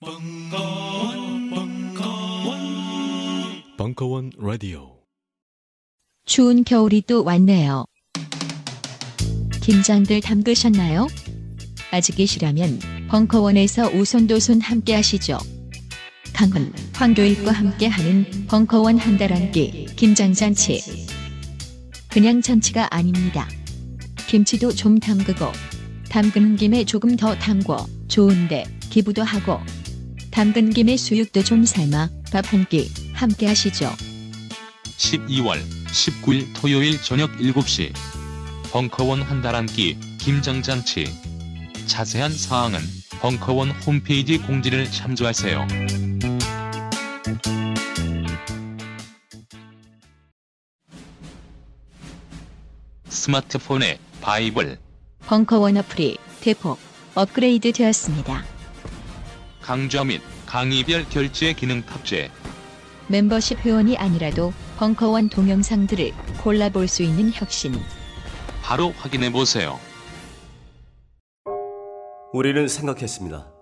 벙커원, 벙커원, 벙커원 라디오. 추운 겨울이 또 왔네요. 김장들 담그셨나요? 아직이시라면 벙커원에서 오손도손 함께 하시죠. 강훈, 황교익과 함께 하는 벙커원 한 달 한끼 김장잔치. 그냥 잔치가 아닙니다. 김치도 좀 담그고 담그는 김에 조금 더 담궈 좋은데 기부도 하고 담근 김에 수육도 좀 삶아 밥 한 끼 함께 하시죠. 12월 19일 토요일 저녁 7시 벙커원 한달 한끼 김장잔치 자세한 사항은 벙커원 홈페이지 공지를 참조하세요. 스마트폰에 바이블, 벙커원 어플이 대폭 업그레이드 되었습니다. 강좌 및 강의별 결제 기능 탑재 멤버십 회원이 아니라도 벙커원 동영상들을 골라볼 수 있는 혁신. 바로 확인해 보세요. 우리는 생각했습니다.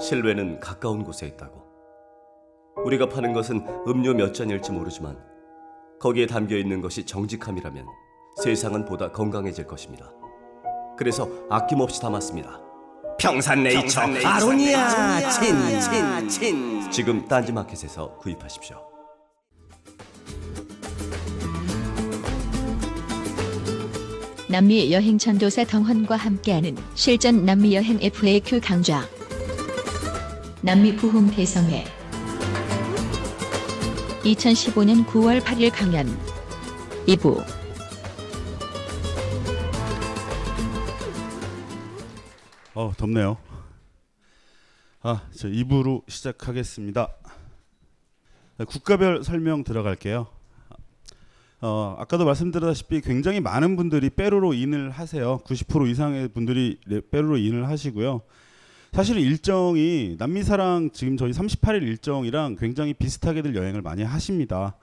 실외는 가까운 곳에 있다고. 우리가 파는 것은 음료 몇 잔일지 모르지만 거기에 담겨 있는 것이 정직함이라면 세상은 보다 건강해질 것입니다. 그래서 아낌없이 담았습니다. 평산네이처, 아로니아 친친친 지금 딴지마켓에서 구입하십시오. 남미 여행 전도사 덩헌과 함께하는 실전 남미 여행 FAQ 강좌. 남미 부흥 대성회. 2015년 9월 8일 강연. 2부. 어 덥네요. 아, 저 2부로 시작하겠습니다. 네, 국가별 설명 들어갈게요. 어, 아까도 말씀드렸다시피 굉장히 많은 분들이 빼로로 인을 하세요. 90% 이상의 분들이 네, 빼로로 인을 하시고요. 사실 일정이 남미사랑 지금 저희 38일 일정이랑 굉장히 비슷하게들 여행을 많이 하십니다.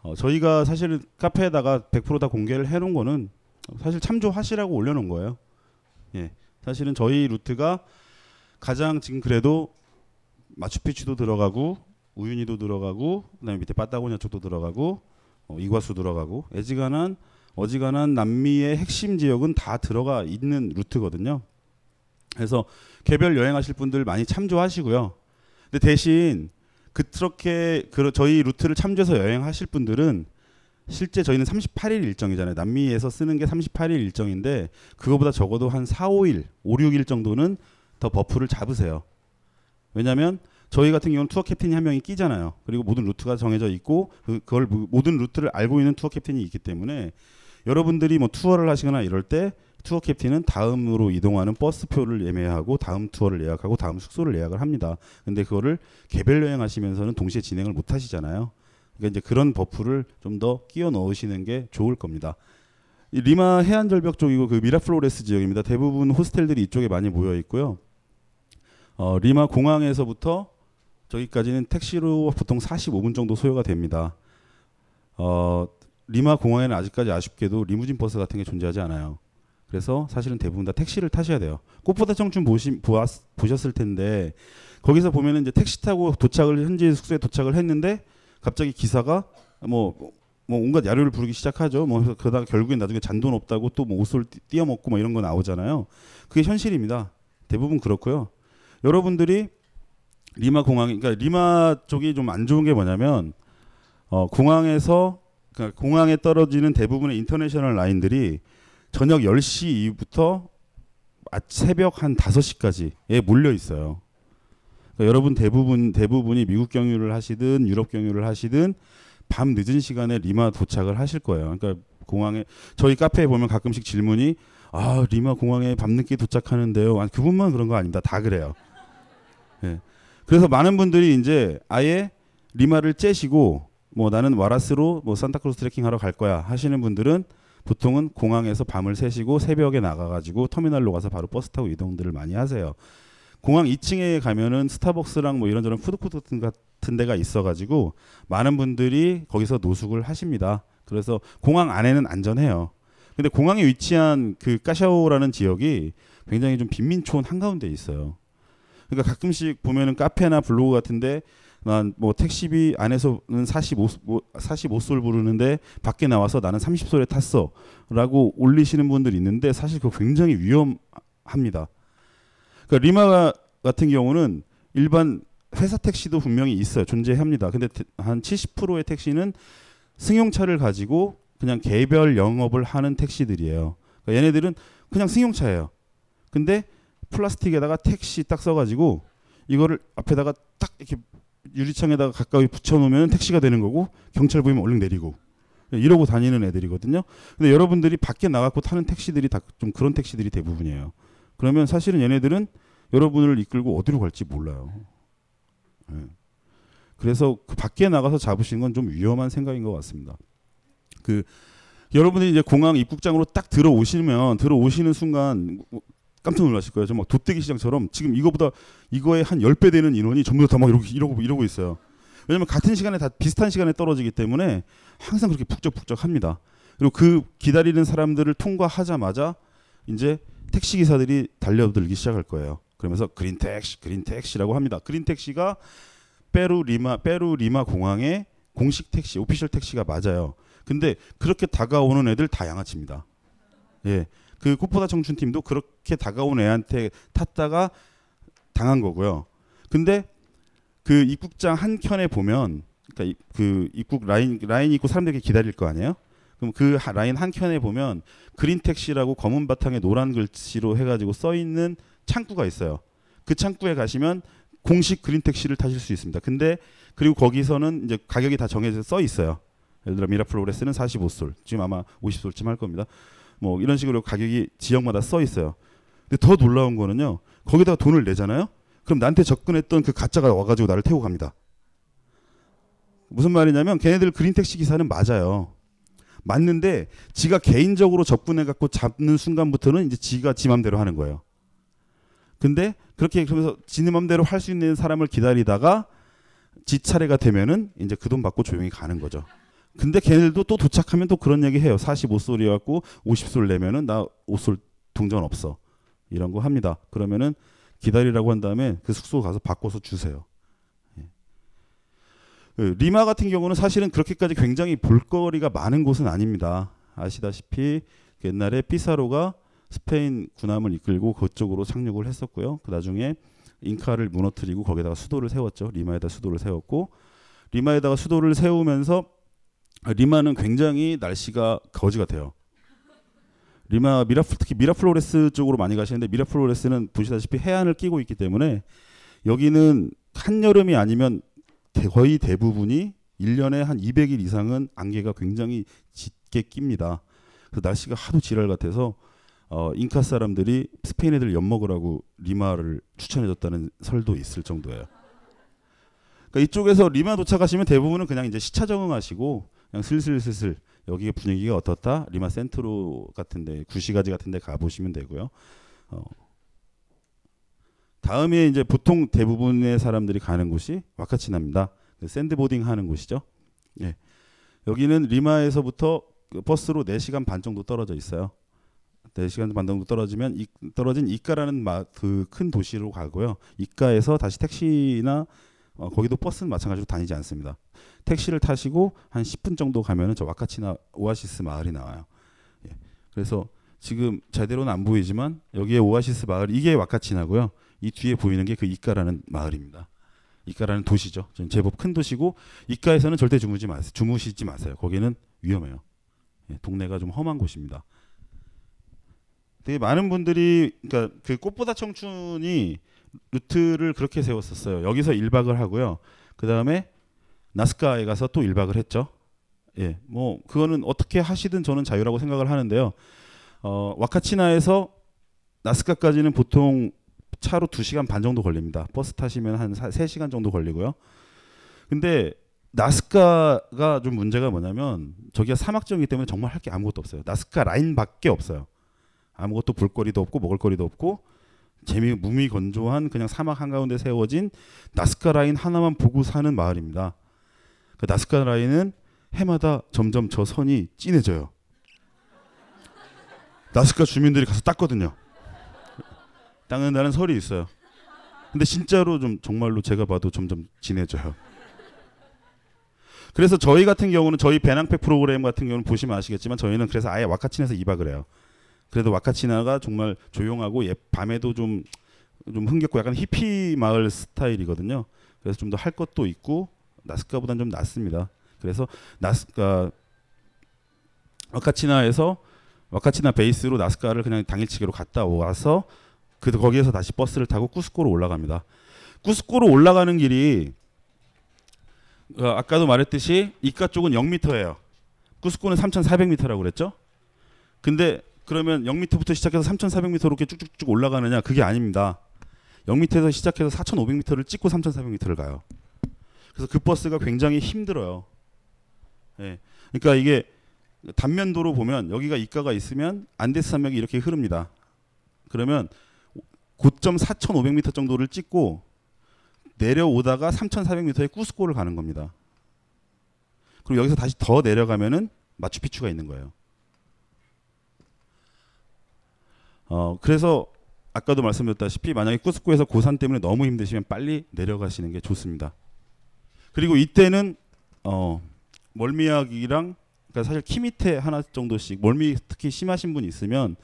어, 저희가 사실은 카페에다가 100%다 공개를 해놓은 거는 사실 참조하시라고 올려놓은 거예요. 예. 사실은 저희 루트가 가장 지금 그래도 마추픽추도 들어가고 우유니도 들어가고 그다음에 밑에 파타고니아 쪽도 들어가고 어, 이과수 들어가고 애지간한 어지간한 남미의 핵심 지역은 다 들어가 있는 루트거든요. 그래서 개별 여행하실 분들 많이 참조하시고요. 근데 대신 그렇게 그 저희 루트를 참조해서 여행하실 분들은 실제 저희는 38일 일정이잖아요. 남미에서 쓰는 게 38일 일정인데 그거보다 적어도 한 4, 5일, 5, 6일 정도는 더 버퍼를 잡으세요. 왜냐하면 저희 같은 경우는 투어 캡틴이 한 명이 끼잖아요. 그리고 모든 루트가 정해져 있고 그- 그걸 모든 루트를 알고 있는 투어 캡틴이 있기 때문에 여러분들이 뭐 투어를 하시거나 이럴 때 투어 캡틴은 다음으로 이동하는 버스표를 예매하고 다음 투어를 예약하고 다음 숙소를 예약을 합니다. 근데 그거를 개별 여행하시면서는 동시에 진행을 못 하시잖아요. 그러니까 이제 그런 버퍼를 좀 더 끼워 넣으시는 게 좋을 겁니다. 이 리마 해안 절벽 쪽이고 그 미라플로레스 지역입니다. 대부분 호스텔들이 이쪽에 많이 모여 있고요. 어, 리마 공항에서부터 저기까지는 택시로 보통 45분 정도 소요가 됩니다. 어, 리마 공항에는 아직까지 아쉽게도 리무진 버스 같은 게 존재하지 않아요. 그래서 사실은 대부분 다 택시를 타셔야 돼요. 꽃보다 청춘 보시, 보았, 보셨을 텐데 거기서 보면은 이제 택시 타고 도착을 현지 숙소에 도착을 했는데 갑자기 기사가 뭐, 뭐 온갖 야료를 부리기 시작하죠. 뭐 그러다가 결국엔 나중에 잔돈 없다고 또 뭐 돈을 띄- 떼어먹고 뭐 이런 거 나오잖아요. 그게 현실입니다. 대부분 그렇고요. 여러분들이 리마 공항, 그러니까 리마 쪽이 좀 안 좋은 게 뭐냐면 어, 공항에서 그러니까 공항에 떨어지는 대부분의 international 라인들이 저녁 10시 이후부터 아- 새벽 한 5시까지에 몰려 있어요. 그러니까 여러분 대부분 대부분이 미국 경유를 하시든 유럽 경유를 하시든 밤 늦은 시간에 리마 도착을 하실 거예요. 그러니까 공항에 저희 카페에 보면 가끔씩 질문이 아 리마 공항에 밤늦게 도착하는데요. 아니 그분만 그런 거 아닙니다. 다 그래요. 예. 그래서 많은 분들이 이제 아예 리마를 째시고 뭐 나는 와라스로 뭐 산타크루스 트레킹 하러 갈 거야 하시는 분들은 보통은 공항에서 밤을 새시고 새벽에 나가가지고 터미널로 가서 바로 버스 타고 이동들을 많이 하세요. 공항 2층에 가면은 스타벅스랑 뭐 이런저런 푸드코트 같은, 같은 데가 있어가지고 많은 분들이 거기서 노숙을 하십니다. 그래서 공항 안에는 안전해요. 근데 공항에 위치한 그 까야오라는 지역이 굉장히 좀 빈민촌 한가운데 있어요. 그러니까 가끔씩 보면은 카페나 블로그 같은데 난 뭐 택시비 안에서는 45 뭐 45솔 부르는데 밖에 나와서 나는 30솔에 탔어 라고 올리시는 분들이 있는데 사실 그거 굉장히 위험합니다. 그러니까 리마 같은 경우는 일반 회사 택시도 분명히 있어요. 존재합니다. 근데 대- 한 70%의 택시는 승용차를 가지고 그냥 개별 영업을 하는 택시들이에요. 그러니까 얘네들은 그냥 승용차예요. 근데 플라스틱에다가 택시 딱 써가지고 이거를 앞에다가 딱 이렇게 유리창에다가 가까이 붙여놓으면 택시가 되는 거고 경찰 보이면 얼른 내리고 이러고 다니는 애들이거든요. 근데 여러분들이 밖에 나가고 타는 택시들이 다 좀 그런 택시들이 대부분이에요. 그러면 사실은 얘네들은 여러분을 이끌고 어디로 갈지 몰라요. 예. 그래서 그 밖에 나가서 잡으시는 건 좀 위험한 생각인 것 같습니다. 그 여러분들이 이제 공항 입국장으로 딱 들어오시면 들어오시는 순간 깜짝 놀라실 거예요. 정말 도떼기 시장처럼 지금 이거보다 이거의 한 10배 되는 인원이 전부 다 막 이러고 이러고 이러고 있어요. 왜냐면 같은 시간에 다 비슷한 시간에 떨어지기 때문에 항상 그렇게 북적북적합니다. 그리고 그 기다리는 사람들을 통과하자마자 이제 택시 기사들이 달려들기 시작할 거예요. 그러면서 그린 택시, 그린 택시라고 합니다. 그린 택시가 페루 리마 페루 리마 공항의 공식 택시, official taxi가 맞아요. 근데 그렇게 다가오는 애들 다 양아치입니다. 예. 그 꽃보다 청춘 팀도 그렇게 다가온 애한테 탔다가 당한 거고요. 근데 그 입국장 한 켠에 보면 그러니까 이- 그 입국 라인 라인 있고 사람들이 기다릴 거 아니에요? 그럼 그 하- 라인 한 켠에 보면 그린 택시라고 검은 바탕에 노란 글씨로 해가지고 써 있는 창구가 있어요. 그 창구에 가시면 공식 그린 택시를 타실 수 있습니다. 근데 그리고 거기서는 이제 가격이 다 정해져 써 있어요. 예를 들어 미라플로레스는 45솔, 지금 아마 50솔쯤 할 겁니다. 뭐 이런 식으로 가격이 지역마다 써 있어요. 근데 더 놀라운 거는요. 거기다가 돈을 내잖아요. 그럼 나한테 접근했던 그 가짜가 와가지고 나를 태우고 갑니다. 무슨 말이냐면 걔네들 그린 택시 기사는 맞아요. 맞는데 지가 개인적으로 접근해 갖고 잡는 순간부터는 이제 지가 지 맘대로 하는 거예요. 근데 그렇게 그러면서 지 맘대로 할 수 있는 사람을 기다리다가 지 차례가 되면은 이제 그 돈 받고 조용히 가는 거죠. 근데 걔네들도 또 도착하면 또 그런 얘기 해요. 45솔이 갖고 50솔 내면은 나 5솔 동전 없어. 이런 거 합니다. 그러면은 기다리라고 한 다음에 그 숙소 가서 바꿔서 주세요. 예. 그 리마 같은 경우는 사실은 그렇게까지 굉장히 볼거리가 많은 곳은 아닙니다. 아시다시피 그 옛날에 피사로가 스페인 군함을 이끌고 그쪽으로 상륙을 했었고요. 그 나중에 잉카를 무너뜨리고 거기다가 수도를 세웠죠. 리마에다 수도를 세웠고 리마에다가 수도를 세우면서 리마는 굉장히 날씨가 거지 같아요. 리마 미라플 특히 미라플로레스 쪽으로 많이 가시는데 미라플로레스는 보시다시피 해안을 끼고 있기 때문에 여기는 한여름이 아니면 대- 거의 대부분이 1년에 한 200일 이상은 안개가 굉장히 짙게 낍니다. 그래서 날씨가 하도 지랄 같아서 어, 잉카 사람들이 스페인 애들 엿 먹으라고 리마를 추천해줬다는 설도 있을 정도예요. 그러니까 이쪽에서 리마 도착하시면 대부분은 그냥 이제 시차 적응하시고 그냥 슬슬슬슬 여기가 분위기가 어떻다 리마 센트로 같은데 구시가지 같은데 가 보시면 되고요. 어. 다음에 이제 보통 대부분의 사람들이 가는 곳이 와카치나입니다. 그 sandboarding 하는 곳이죠. 예. 여기는 리마에서부터 그 버스로 4시간 반 정도 떨어져 있어요. 4시간 반 정도 떨어지면 이, 떨어진 이카라는 그 큰 도시로 가고요. 이카에서 다시 택시나 어, 거기도 버스는 마찬가지로 다니지 않습니다. 택시를 타시고 한 10분 정도 가면은 저 와카치나 오아시스 마을이 나와요. 예. 그래서 지금 제대로는 안 보이지만 여기에 오아시스 마을 이게 와카치나고요. 이 뒤에 보이는 게 그 이카라는 마을입니다. 이카라는 도시죠. 좀 제법 큰 도시고 이카에서는 절대 주무지 마세요. 주무시지 마세요. 거기는 위험해요. 예, 동네가 좀 험한 곳입니다. 되게 많은 분들이 그러니까 그 꽃보다 청춘이 루트를 그렇게 세웠었어요. 여기서 1박을 하고요. 그 다음에 나스카에 가서 또 1박을 했죠. 예, 뭐 그거는 어떻게 하시든 저는 자유라고 생각을 하는데요. 어, 와카치나에서 나스카까지는 보통 차로 2시간 반 정도 걸립니다. 버스 타시면 한 3시간 정도 걸리고요. 근데 나스카가 좀 문제가 뭐냐면 저기가 사막지역이기 때문에 정말 할 게 아무것도 없어요. 나스카 라인밖에 없어요. 아무것도 볼거리도 없고 먹을거리도 없고 재미 무미건조한 그냥 사막 한가운데 세워진 나스카 라인 하나만 보고 사는 마을입니다. 그 나스카 라인은 해마다 점점 저 선이 진해져요. 나스카 주민들이 가서 닦거든요. 닦는다는 설이 있어요. 근데 진짜로 좀 정말로 제가 봐도 점점 진해져요. 그래서 저희 같은 경우는 저희 배낭팩 프로그램 같은 경우는 보시면 아시겠지만 저희는 그래서 아예 와카치나에서 2박을 해요. 그래도 와카치나가 정말 조용하고 예, 밤에도 좀, 좀 흥겹고 약간 히피 마을 스타일이거든요. 그래서 좀 더 할 것도 있고 나스카보다는 좀 낫습니다. 그래서 나스카 와카치나에서 와카치나 베이스로 나스카를 그냥 당일치기로 갔다 와서 그 거기에서 다시 버스를 타고 쿠스코로 올라갑니다. 쿠스코로 올라가는 길이 어, 아까도 말했듯이 이카 쪽은 0m예요. 쿠스코는 3,400m라고 그랬죠? 근데 그러면 0m부터 시작해서 3,400m로 이렇게 쭉쭉쭉 올라가느냐? 그게 아닙니다. 0m에서 시작해서 4,500m를 찍고 3,400m를 가요. 그래서 그 버스가 굉장히 힘들어요. 예. 그러니까 이게 단면도로 보면 여기가 이가가 있으면 안데스 산맥이 이렇게 흐릅니다. 그러면 고점 4,500m 정도를 찍고 내려오다가 3,400m의 쿠스코를 가는 겁니다. 그리고 여기서 다시 더 내려가면은 마추픽추가 있는 거예요. 어 그래서 아까도 말씀드렸다시피 만약에 쿠스코에서 고산 때문에 너무 힘드시면 빨리 내려가시는 게 좋습니다. 그리고 이때는 어 멀미약이랑 그러니까 사실 키 밑에 하나 정도씩 멀미 특히 심하신 분 있으면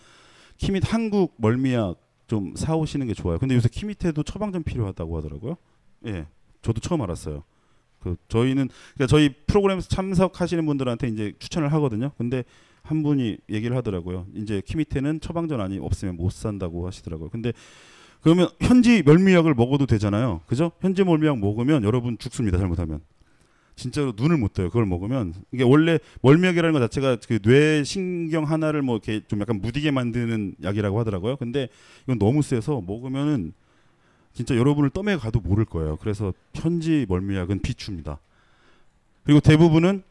키밑 한국 멀미약 좀 사오시는 게 좋아요. 근데 요새 키 밑에도 처방전 필요하다고 하더라고요. 예, 저도 처음 알았어요. 그 저희는 그러니까 저희 프로그램 참석하시는 분들한테 이제 추천을 하거든요. 근데 한 분이 얘기를 하더라고요. 이제 키 밑에는 처방전 아니 없으면 못 산다고 하시더라고요. 근데 그러면 현지 멀미약을 먹어도 되잖아요. 그죠? 현지 멀미약 먹으면 여러분 죽습니다. 잘못하면. 진짜로 눈을 못 떠요. 그걸 먹으면 이게 원래 멀미약이라는 것 자체가 그 뇌 신경 하나를 뭐 이렇게 좀 약간 무디게 만드는 약이라고 하더라고요. 근데 이건 너무 세서 먹으면은 진짜 여러분을 떠매 가도 모를 거예요. 그래서 현지 멀미약은 비추입니다. 그리고 대부분은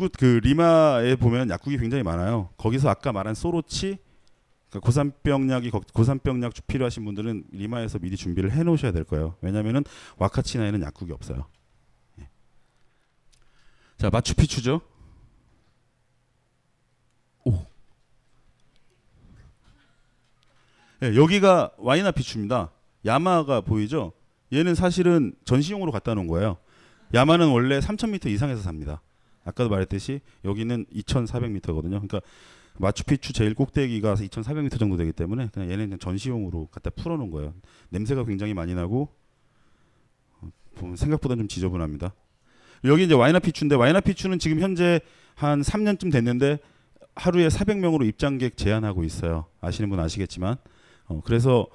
굿그 리마에 보면 약국이 굉장히 많아요. 거기서 아까 말한 소로치 그러니까 고산병약이 고산병약 필요하신 분들은 리마에서 미리 준비를 해 놓으셔야 될 거예요. 왜냐면은 와카치나에는 약국이 없어요. 예. 자, 마추픽추죠. 오. 예, 여기가 와이나피추입니다. 야마가 보이죠? 얘는 사실은 전시용으로 갖다 놓은 거예요. 야마는 원래 3,000m 이상에서 삽니다. 아까도 말했듯이 여기는 2,400m거든요. 그러니까 마추픽추 제일 꼭대기가 2,400m 정도 되기 때문에 그냥 얘는 그냥 전시용으로 갖다 풀어놓은 거예요. 냄새가 굉장히 많이 나고 어, 생각보다 좀 지저분합니다. 여기 이제 와이나피추인데 와이나피추는 지금 현재 한 3년쯤 됐는데 하루에 400명으로 입장객 제한하고 있어요. 아시는 분 아시겠지만 어, 그래서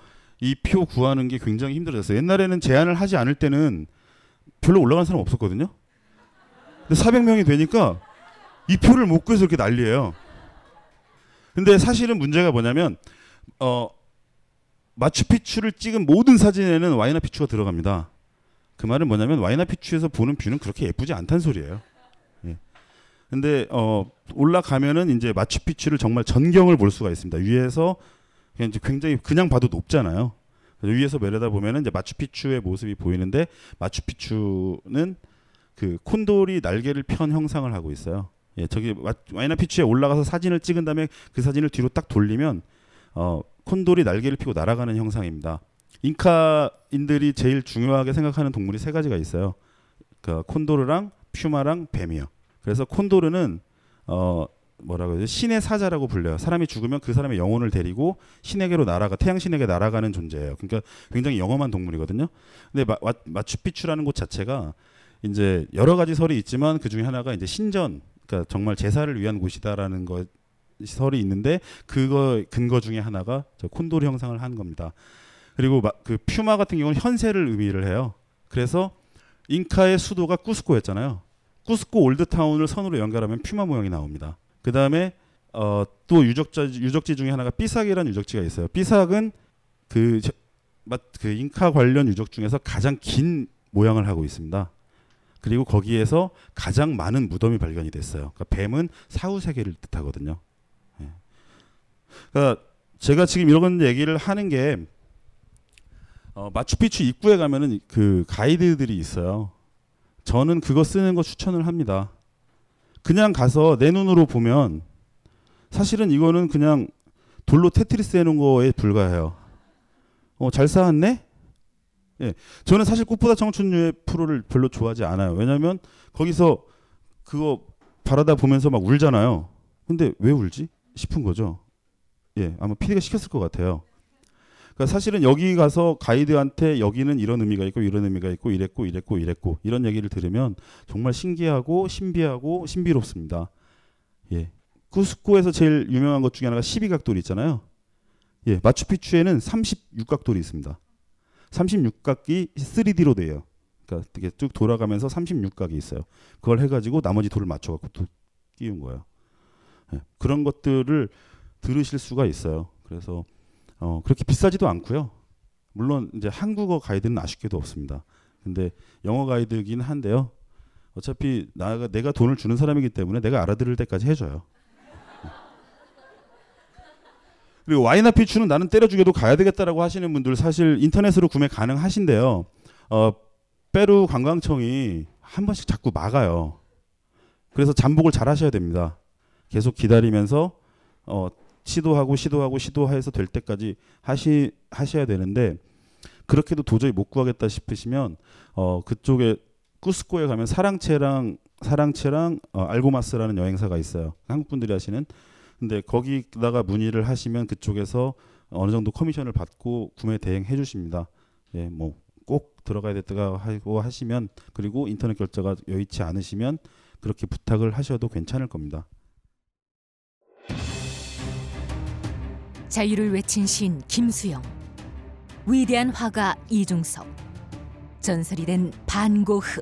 이 표 구하는 게 굉장히 힘들어졌어요. 옛날에는 제한을 하지 않을 때는 별로 올라간 사람 없었거든요. 근데 400명이 되니까 이 표를 못 구해서 이렇게 난리예요. 근데 사실은 문제가 뭐냐면 어 마추픽추를 찍은 모든 사진에는 와이나피추가 들어갑니다. 그 말은 뭐냐면 와이나피추에서 보는 뷰는 그렇게 예쁘지 않다는 소리예요. 예. 근데 어 올라가면은 이제 마추픽추를 정말 전경을 볼 수가 있습니다. 위에서 그냥 이제 굉장히 그냥 봐도 높잖아요. 위에서 내려다 보면은 이제 마추픽추의 모습이 보이는데 마추픽추는 그 콘돌이 날개를 편 형상을 하고 있어요. 예, 저기 와이나피추에 올라가서 사진을 찍은 다음에 그 사진을 뒤로 딱 돌리면 어, 콘돌이 날개를 피고 날아가는 형상입니다. 잉카인들이 제일 중요하게 생각하는 동물이 세 가지가 있어요. 그 콘도르랑 퓨마랑 뱀이요. 그래서 콘도르는 어 뭐라고 지 신의 사자라고 불려요. 사람이 죽으면 그 사람의 영혼을 데리고 신에게로 날아가 태양 신에게 날아가는 존재예요. 그러니까 굉장히 영험한 동물이거든요. 근데 마, 마추픽추라는 곳 자체가 이제 여러 가지 설이 있지만 그 중에 하나가 이제 신전, 그러니까 정말 제사를 위한 곳이다라는 것 설이 있는데 그거 근거 중에 하나가 저 콘도르 형상을 한 겁니다. 그리고 마, 그 퓨마 같은 경우는 현세를 의미를 해요. 그래서 잉카의 수도가 쿠스코였잖아요. 쿠스코 올드타운을 선으로 연결하면 퓨마 모양이 나옵니다. 그 다음에 어, 또 유적자 유적지 중에 하나가 삐삭이라는 유적지가 있어요. 삐삭은 그, 그 잉카 관련 유적 중에서 가장 긴 모양을 하고 있습니다. 그리고 거기에서 가장 많은 무덤이 발견이 됐어요. 그러니까 뱀은 사후 세계를 뜻하거든요. 예. 그러니까 제가 지금 이런 얘기를 하는 게 어, 마추픽추 입구에 가면은 그 가이드들이 있어요. 저는 그거 쓰는 거 추천을 합니다. 그냥 가서 내 눈으로 보면 사실은 이거는 그냥 돌로 테트리스 해놓은 거에 불과해요. 어, 잘 쌓았네? 예, 저는 사실 꽃보다 청춘유의 프로를 별로 좋아하지 않아요. 왜냐하면 거기서 그거 바라다 보면서 막 울잖아요. 근데 왜 울지 싶은 거죠. 예, 아마 PD가 시켰을 것 같아요. 그러니까 사실은 여기 가서 가이드한테 여기는 이런 의미가 있고 이런 의미가 있고 이랬고 이랬고 이랬고 이런 얘기를 들으면 정말 신기하고 신비하고 신비롭습니다. 예. 쿠스코에서 제일 유명한 것 중에 하나가 12각돌이 있잖아요. 예, 마추픽추에는 36각돌이 있습니다. 36각이 3D로 돼요. 그러니까 되게 쭉 돌아가면서 36각이 있어요. 그걸 해가지고 나머지 돌을 맞춰갖고 또 끼운 거예요. 예, 그런 것들을 들으실 수가 있어요. 그래서 어, 그렇게 비싸지도 않고요. 물론 이제 한국어 가이드는 아쉽게도 없습니다. 근데 영어 가이드긴 한데요. 어차피 나가 내가 돈을 주는 사람이기 때문에 내가 알아들을 때까지 해줘요. 그리고 와이나 피추는 나는 때려주게도 가야 되겠다라고 하시는 분들 사실 인터넷으로 구매 가능하신데요. 어, 페루 관광청이 한 번씩 자꾸 막아요. 그래서 잠복을 잘 하셔야 됩니다. 계속 기다리면서 어, 시도하고 시도하고 시도해서 될 때까지 하시 하셔야 되는데 그렇게도 도저히 못 구하겠다 싶으시면 어, 그쪽에 쿠스코에 가면 사랑채랑 사랑채랑 어, 알고마스라는 여행사가 있어요. 한국 분들이 하시는 근데 거기다가 문의를 하시면 그쪽에서 어느 정도 커미션을 받고 구매 대행해 주십니다. 예, 뭐 꼭 들어가야 됐다가 하고 하시면 그리고 인터넷 결제가 여의치 않으시면 그렇게 부탁을 하셔도 괜찮을 겁니다. 자유를 외친 시인 김수영, 위대한 화가 이중섭, 전설이 된 반고흐.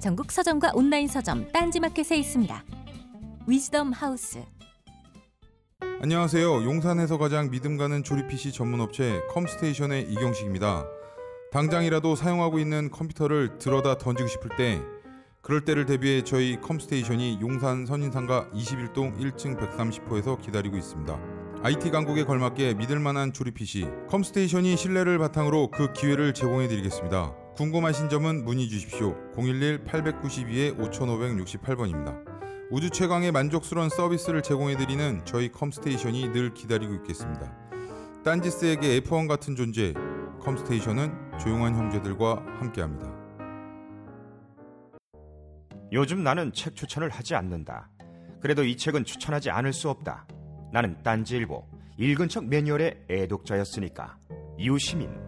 전국 서점과 온라인 서점 딴지마켓에 있습니다. 위즈덤 하우스. 안녕하세요. 용산에서 가장 믿음 가는 조립 PC 전문 업체 컴스테이션의 이경식입니다. 당장이라도 사용하고 있는 컴퓨터를 들어다 던지고 싶을 때 그럴 때를 대비해 저희 컴스테이션이 용산 선인상가 21동 1층 130호에서 기다리고 있습니다. IT 강국에 걸맞게 믿을 만한 조립 PC 컴스테이션이 신뢰를 바탕으로 그 기회를 제공해 드리겠습니다. 궁금하신 점은 문의 주십시오. 011 892에 5568번입니다. 우주 최강의 만족스러운 서비스를 제공해드리는 저희 컴스테이션이 늘 기다리고 있겠습니다. 딴지스에게 F1 같은 존재, 컴스테이션은 조용한 형제들과 함께합니다. 요즘 나는 책 추천을 하지 않는다. 그래도 이 책은 추천하지 않을 수 없다. 나는 딴지일보 읽은 척 매뉴얼의 애독자였으니까. 유시민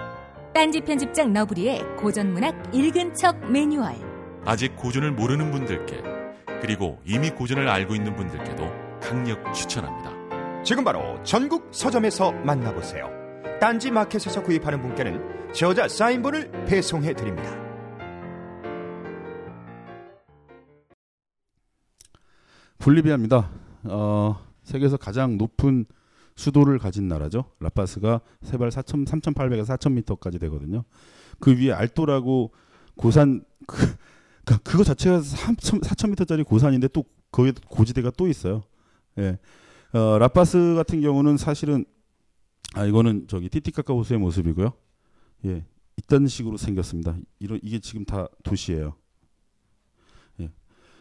딴지 편집장 너브리의 고전문학 읽은 척 매뉴얼. 아직 고전을 모르는 분들께 그리고 이미 고전을 알고 있는 분들께도 강력 추천합니다. 지금 바로 전국 서점에서 만나보세요. 딴지 마켓에서 구입하는 분께는 저자 사인본을 배송해 드립니다. 볼리비아입니다. 어, 세계에서 가장 높은 수도를 가진 나라죠. 라파스가 세발 4천 3,800에서 4,000m까지 되거든요. 그 위에 알토라고 고산 그 그러니까 그거 자체가 3천 4,000m짜리 고산인데 또 거기에 고지대가 또 있어요. 예. 어, 라파스 같은 경우는 사실은 아 이거는 저기 티티카카 호수의 모습이고요. 예. 이딴 식으로 생겼습니다. 이런 이게 지금 다 도시예요. 예.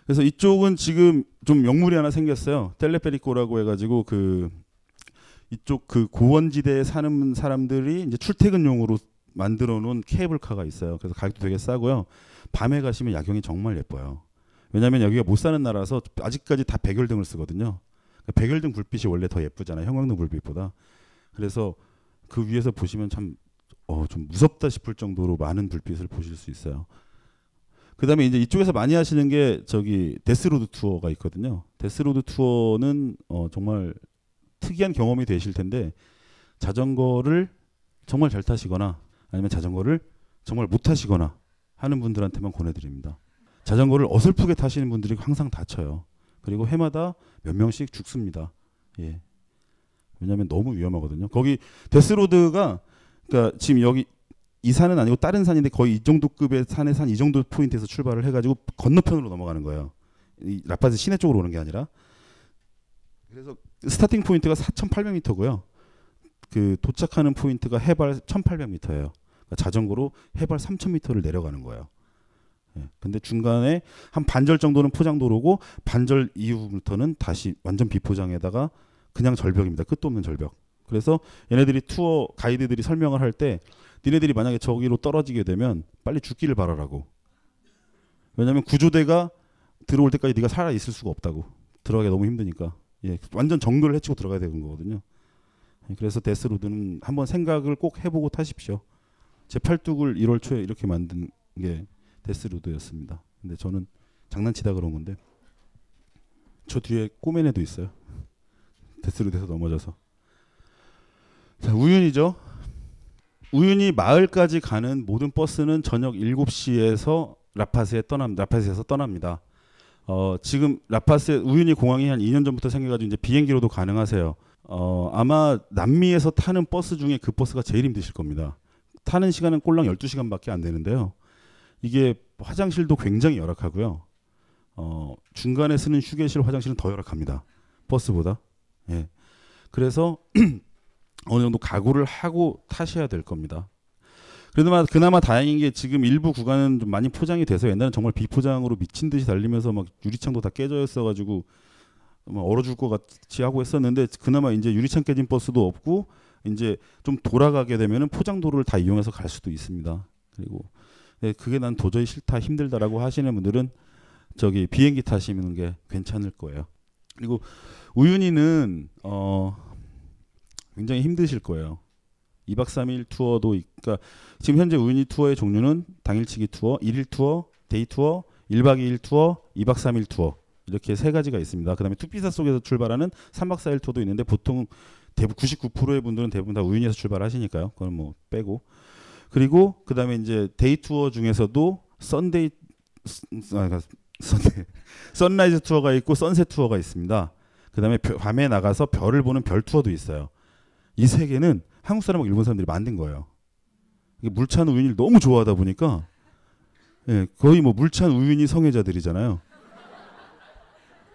그래서 이쪽은 지금 좀 명물이 하나 생겼어요. 텔레페리코라고 해가지고 그 이쪽 그 고원지대에 사는 사람들이 이제 출퇴근용으로 만들어 놓은 케이블카가 있어요. 그래서 가격도 되게 싸고요. 밤에 가시면 야경이 정말 예뻐요. 왜냐하면 여기가 못 사는 나라서 아직까지 다 백열등을 쓰거든요. 그러니까 백열등 불빛이 원래 더 예쁘잖아요. 형광등 불빛보다. 그래서 그 위에서 보시면 참 어, 좀 무섭다 싶을 정도로 많은 불빛을 보실 수 있어요. 그다음에 이제 이쪽에서 많이 하시는 게 저기 데스로드 투어가 있거든요. 데스로드 투어는 어, 정말 특이한 경험이 되실 텐데 자전거를 정말 잘 타시거나 아니면 자전거를 정말 못 타시거나 하는 분들한테만 권해드립니다. 자전거를 어설프게 타시는 분들이 항상 다쳐요. 그리고 해마다 몇 명씩 죽습니다. 예. 왜냐하면 너무 위험하거든요. 거기 데스로드가 그러니까 지금 여기 이 산은 아니고 다른 산인데 거의 이 정도 급의 산의 산이 정도 포인트에서 출발을 해가지고 건너편으로 넘어가는 거예요. 이 라파즈 시내 쪽으로 오는 게 아니라 그래서 starting point가 4,800m고요. 그 도착하는 포인트가 해발 1,800m예요. 그러니까 자전거로 해발 3,000m를 내려가는 거예요. 예. 근데 중간에 한 반절 정도는 포장도로고 반절 이후부터는 다시 완전 비포장에다가 그냥 절벽입니다. 끝도 없는 절벽. 그래서 얘네들이 투어 가이드들이 설명을 할 때 니네들이 만약에 저기로 떨어지게 되면 빨리 죽기를 바라라고. 왜냐하면 구조대가 들어올 때까지 네가 살아 있을 수가 없다고. 들어가기 너무 힘드니까. 예, 완전 정글을 헤치고 들어가야 되는 거거든요. 예, 그래서 데스로드는 한번 생각을 꼭 해보고 타십시오. 제 팔뚝을 1월 초에 이렇게 만든 게 데스로드였습니다. 근데 저는 장난치다 그런 건데 저 뒤에 꼬맨 애도 있어요. 데스로드에서 넘어져서. 자, 우유니죠. 우윤이 마을까지 가는 모든 버스는 저녁 7시에서 라파스에 떠납 라파스에서 떠납니다. 어, 지금 라파스 우윤이 공항이 한 2년 전부터 생겨가지고 이제 비행기로도 가능하세요. 어, 아마 남미에서 타는 버스 중에 그 버스가 제일 힘드실 겁니다. 타는 시간은 꼴랑 12시간밖에 안 되는데요. 이게 화장실도 굉장히 열악하고요. 어, 중간에 쓰는 휴게실 화장실은 더 열악합니다. 버스보다. 예. 그래서 어느 정도 각오를 하고 타셔야 될 겁니다. 그나마 그나마 다행인 게 지금 일부 구간은 좀 많이 포장이 돼서 옛날엔 정말 비포장으로 미친 듯이 달리면서 막 유리창도 다 깨져 있어가지고 막 얼어 죽을 것 같이 하고 했었는데 그나마 이제 유리창 깨진 버스도 없고 이제 좀 돌아가게 되면은 포장도로를 다 이용해서 갈 수도 있습니다. 그리고 네, 그게 난 도저히 싫다 힘들다라고 하시는 분들은 저기 비행기 타시는 게 괜찮을 거예요. 그리고 우유니는 어 굉장히 힘드실 거예요. 2박 3일 투어도 있, 그러니까 지금 현재 우유니 투어의 종류는 당일치기 투어, 1일 투어, day tour, 1박 2일 투어, 2박 3일 투어 이렇게 세 가지가 있습니다. 그다음에 투피사 쪽에서 출발하는 3박 4일 투어도 있는데 보통 대부분 99%의 분들은 대부분 다 우유니에서 출발하시니까요. 그건 뭐 빼고 그리고 그다음에 이제 day tour 중에서도 Sunday 아, Sunday sunrise 투어가 있고 sunset 투어가 있습니다. 그다음에 밤에 나가서 별을 보는 별 투어도 있어요. 이 세 개는 한국 사람하고 일본 사람들이 만든 거예요. 물찬 우유니를 너무 좋아하다 보니까 예, 거의 뭐 물찬 우유니 성애자들이잖아요.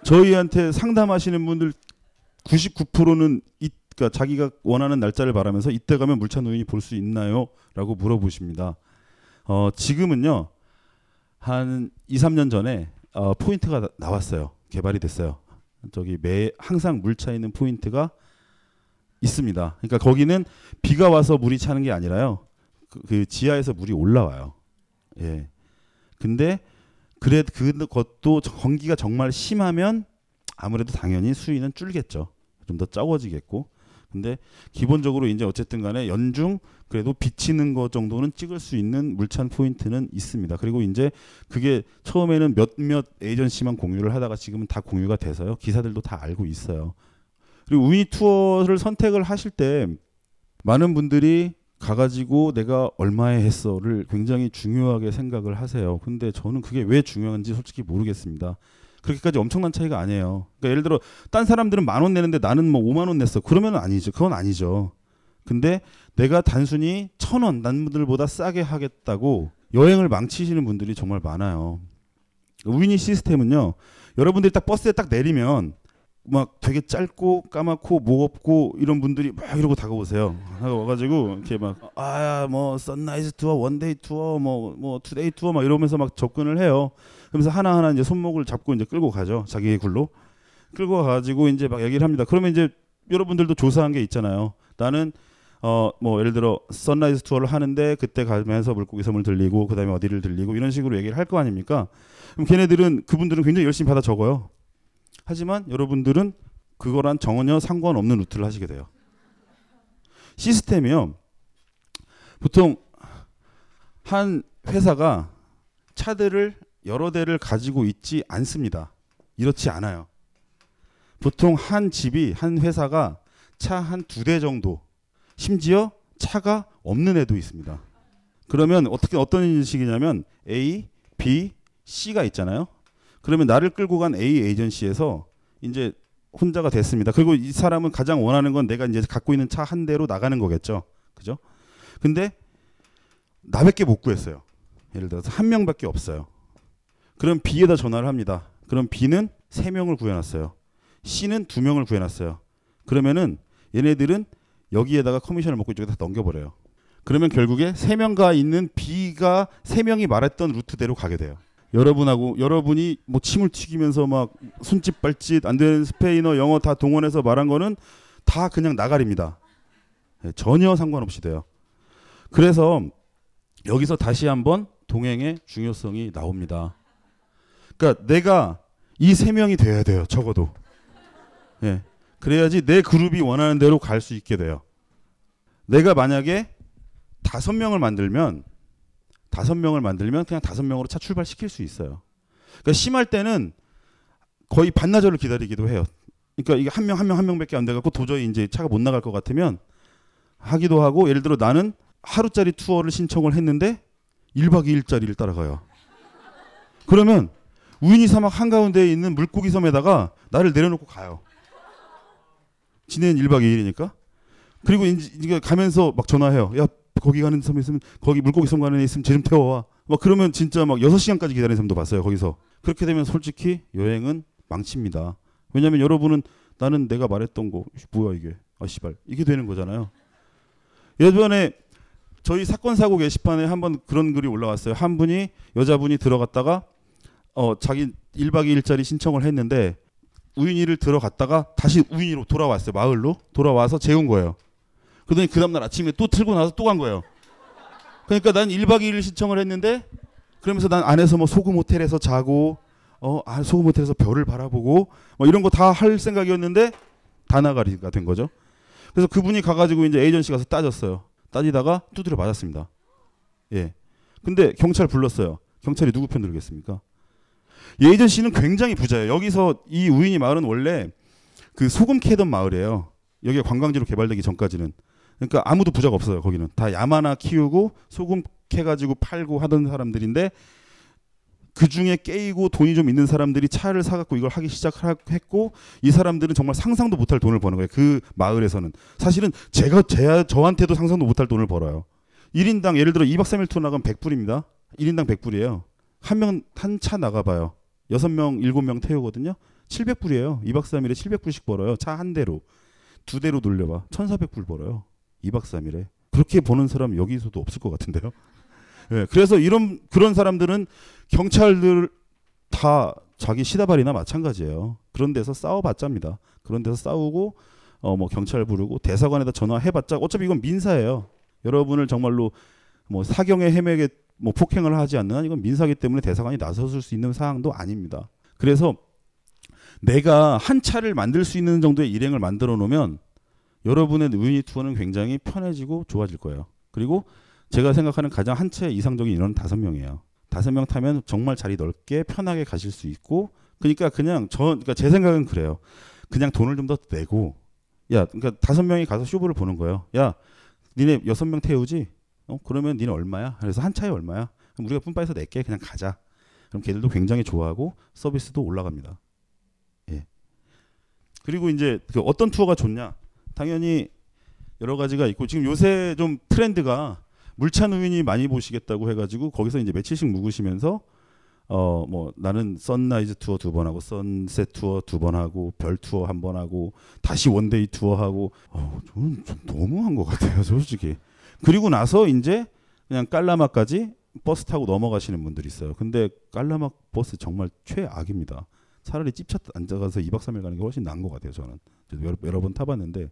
저희한테 상담하시는 분들 99%는 이, 그러니까 자기가 원하는 날짜를 바라면서 이때 가면 물찬 우유니 볼 수 있나요?라고 물어보십니다. 어, 지금은요 한 2, 3년 전에 어, 포인트가 나, 나왔어요. 개발이 됐어요. 저기 매 항상 물차 있는 포인트가 있습니다. 그러니까 거기는 비가 와서 물이 차는 게 아니라요. 그, 그 지하에서 물이 올라와요. 예. 근데 그래 그것도 건기가 정말 심하면 아무래도 당연히 수위는 줄겠죠. 좀더 적어지겠고. 근데 기본적으로 이제 어쨌든 간에 연중 그래도 비치는 것 정도는 찍을 수 있는 물찬 포인트는 있습니다. 그리고 이제 그게 처음에는 몇몇 에이전시만 공유를 하다가 지금은 다 공유가 돼서요. 기사들도 다 알고 있어요. 그리고 우니 투어를 선택을 하실 때 많은 분들이 가가지고 내가 얼마에 했어를 굉장히 중요하게 생각을 하세요. 근데 저는 그게 왜 중요한지 솔직히 모르겠습니다. 그렇게까지 엄청난 차이가 아니에요. 그러니까 예를 들어 딴 사람들은 만 원 내는데 나는 뭐 5만 원 냈어. 그러면 아니죠. 그건 아니죠. 근데 내가 단순히 천 원 남들보다 싸게 하겠다고 여행을 망치시는 분들이 정말 많아요. 우유니 시스템은요. 여러분들이 딱 버스에 딱 내리면 막 되게 짧고 까맣고 목 없고 이런 분들이 막 이러고 다가오세요. 와가지고 이렇게 막 뭐 sunrise 투어, one day 투어, 뭐뭐 뭐 two day 투어 막 이러면서 막 접근을 해요. 그러면서 하나 하나 이제 손목을 잡고 이제 끌고 가죠. 자기의 굴로 끌고 가가지고 이제 막 얘기를 합니다. 그러면 이제 여러분들도 조사한 게 있잖아요. 나는 어 뭐 예를 들어 sunrise 투어를 하는데 그때 가면서 물고기 섬을 들리고 그다음에 어디를 들리고 이런 식으로 얘기를 할 거 아닙니까? 그럼 걔네들은 그분들은 굉장히 열심히 받아 적어요. 하지만 여러분들은 그거랑 전혀 상관없는 루트를 하시게 돼요. 시스템이요. 보통 한 회사가 차들을 여러 대를 가지고 있지 않습니다. 이렇지 않아요. 보통 한 집이 한 회사가 차 한 두 대 정도 심지어 차가 없는 애도 있습니다. 그러면 어떻게 어떤 식이냐면 A, B, C가 있잖아요. 그러면 나를 끌고 간 A 에이전시에서 이제 혼자가 됐습니다. 그리고 이 사람은 가장 원하는 건 내가 이제 갖고 있는 차 한 대로 나가는 거겠죠. 그죠? 근데 나밖에 못 구했어요. 예를 들어서 한 명밖에 없어요. 그럼 B에다 전화를 합니다. 그럼 B는 세 명을 구해놨어요. C는 두 명을 구해놨어요. 그러면은 얘네들은 여기에다가 커미션을 먹고 이쪽에 다 넘겨버려요. 그러면 결국에 세 명가 있는 B가 세 명이 말했던 루트대로 가게 돼요. 여러분하고 여러분이 뭐 침을 튀기면서 막 손짓 발짓 안 되는 스페인어 영어 다 동원해서 말한 거는 다 그냥 나가립니다. 예, 전혀 상관없이 돼요. 그래서 여기서 다시 한번 동행의 중요성이 나옵니다. 그러니까 내가 이 세 명이 돼야 돼요. 적어도. 예. 그래야지 내 그룹이 원하는 대로 갈 수 있게 돼요. 내가 만약에 다섯 명을 만들면 다섯 명을 만들면 그냥 다섯 명으로 차 출발시킬 수 있어요. 그러니까 심할 때는 거의 반나절을 기다리기도 해요. 그러니까 이게 한 명 한 명 한 명밖에 안 돼 갖고 도저히 이제 차가 못 나갈 것 같으면 하기도 하고 예를 들어 나는 하루짜리 투어를 신청을 했는데 1박 2일짜리를 따라가요. 그러면 우인이 사막 한가운데에 있는 물고기 섬에다가 나를 내려놓고 가요. 지내는 1박 2일이니까. 그리고 이제 가면서 막 전화해요. 야, 거기 가는 섬에 있으면 거기 물고기 섬 가는 애 있으면 쟤 좀 태워와. 막 그러면 진짜 막 6시간까지 기다리는 사람도 봤어요. 거기서. 그렇게 되면 솔직히 여행은 망칩니다. 왜냐면 여러분은 나는 내가 말했던 거 뭐야 이게. 아 씨발. 이게 되는 거잖아요. 예전에 저희 사건 사고 게시판에 한번 그런 글이 올라왔어요. 한 분이 여자분이 들어갔다가 어 자기 1박 2일짜리 신청을 했는데 우인이를 들어갔다가 다시 우인이로 돌아왔어요. 마을로 돌아와서 재운 거예요. 그러더니 그 다음날 아침에 또 틀고 나서 또 간 거예요. 그러니까 난 1박 2일 신청을 했는데 그러면서 난 안에서 뭐 소금 호텔에서 자고 어 아, 소금 호텔에서 별을 바라보고 뭐 이런 거 다 할 생각이었는데 다 나가리가 된 거죠. 그래서 그분이 가가지고 이제 에이전시 가서 따졌어요. 따지다가 두드려 맞았습니다. 예. 근데 경찰 불렀어요. 경찰이 누구 편 들겠습니까? 에이전시는 굉장히 부자예요. 여기서 이 우인이 마을은 원래 그 소금 캐던 마을이에요. 여기가 관광지로 개발되기 전까지는. 그러니까 아무도 부자가 없어요. 거기는 다 야마나 키우고 소금 캐가지고 팔고 하던 사람들인데 그 중에 깨이고 돈이 좀 있는 사람들이 차를 사갖고 이걸 하기 시작했고 이 사람들은 정말 상상도 못할 돈을 버는 거예요. 그 마을에서는 사실은 제가 제 저한테도 상상도 못할 돈을 벌어요. 1인당 예를 들어 2박 3일 투어 나가면 100불입니다. 1인당 100불이에요. 한 명 한 차 나가봐요. 6명 7명 태우거든요. 700불이에요. 2박 3일에 700불씩 벌어요. 차 한 대로. 두 대로 돌려봐. 1,400불 벌어요. 2박 3일에. 그렇게 버는 사람 여기서도 없을 것 같은데요. 예, 그래서 이런 그런 사람들은 경찰들 다 자기 시다발이나 마찬가지예요. 그런 데서 싸워봤자입니다. 그런 데서 싸우고 어 뭐 경찰 부르고 대사관에다 전화해봤자 어차피 이건 민사예요. 여러분을 정말로 뭐 사경의 해맥에 뭐 폭행을 하지 않는 한 이건 민사기 때문에 대사관이 나서줄 수 있는 사항도 아닙니다. 그래서 내가 한 차를 만들 수 있는 정도의 일행을 만들어 놓으면 여러분의 우유니 투어는 굉장히 편해지고 좋아질 거예요. 그리고 제가 생각하는 가장 한채 이상적인 인원은 다섯 명이에요. 다섯 명 타면 정말 자리 넓게 편하게 가실 수 있고 그러니까 그냥 저 그러니까 제 생각은 그래요. 그냥 돈을 좀 더 내고 야 그러니까 다섯 명이 가서 쇼부를 보는 거예요. 야 니네 여섯 명 태우지? 어 그러면 니네 얼마야? 그래서 한 차에 얼마야? 그럼 우리가 뿜빠에서 낼게 그냥 가자. 그럼 걔들도 굉장히 좋아하고 서비스도 올라갑니다. 예. 그리고 이제 그 어떤 투어가 좋냐? 당연히 여러 가지가 있고 지금 요새 좀 트렌드가 물찬 우유니 많이 보시겠다고 해가지고 거기서 이제 며칠씩 묵으시면서 어 뭐 나는 sunrise 투어 두 번 하고 sunset 투어 두 번 하고 별 투어 한 번 하고 다시 one day 투어 하고. 어 저는 좀 너무한 것 같아요 솔직히. 그리고 나서 이제 그냥 깔라마까지 버스 타고 넘어가시는 분들이 있어요. 근데 깔라마 버스 정말 최악입니다 차라리 찝차 앉아가서 2박 3일 가는 게 훨씬 나은 것 같아요 저는 여러, 여러 번 타봤는데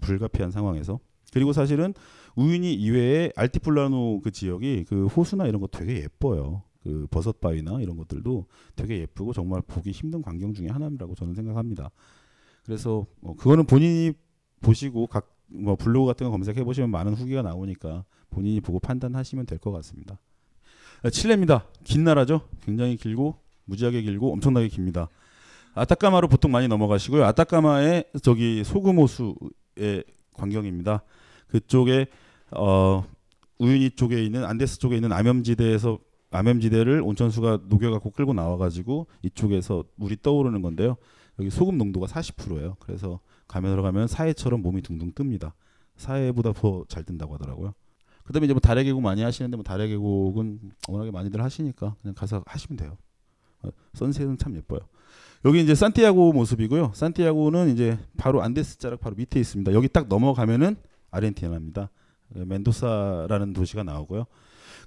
불가피한 상황에서 그리고 사실은 우유니 이외에 알티플라노 그 지역이 그 호수나 이런 거 되게 예뻐요. 그 버섯 바위나 이런 것들도 되게 예쁘고 정말 보기 힘든 광경 중에 하나라고 저는 생각합니다. 그래서 뭐 그거는 본인이 보시고 각 뭐 블로그 같은 거 검색해 보시면 많은 후기가 나오니까 본인이 보고 판단하시면 될 것 같습니다. 아, 칠레입니다. 긴 나라죠. 굉장히 길고 무지하게 길고 엄청나게 깁니다. 아타카마로 보통 많이 넘어가시고요. 아타카마의 저기 소금 호수의 광경입니다. 그쪽에 어 우유니 쪽에 있는 안데스 쪽에 있는 암염지대에서 암염지대를 온천수가 녹여갖고 끌고 나와가지고 이쪽에서 물이 떠오르는 건데요. 여기 소금 농도가 40%예요. 그래서 가면 들어가면 사해처럼 몸이 둥둥 뜹니다. 사해보다 더 잘 뜬다고 하더라고요. 그다음에 이제 뭐 달의 계곡 많이 하시는데 뭐 달의 계곡은 워낙에 많이들 하시니까 그냥 가서 하시면 돼요. 어, 선셋은 참 예뻐요. 여기 이제 산티아고 모습이고요. 산티아고는 이제 바로 안데스 자락 바로 밑에 있습니다. 여기 딱 넘어가면은 아르헨티나입니다. 멘도사라는 도시가 나오고요.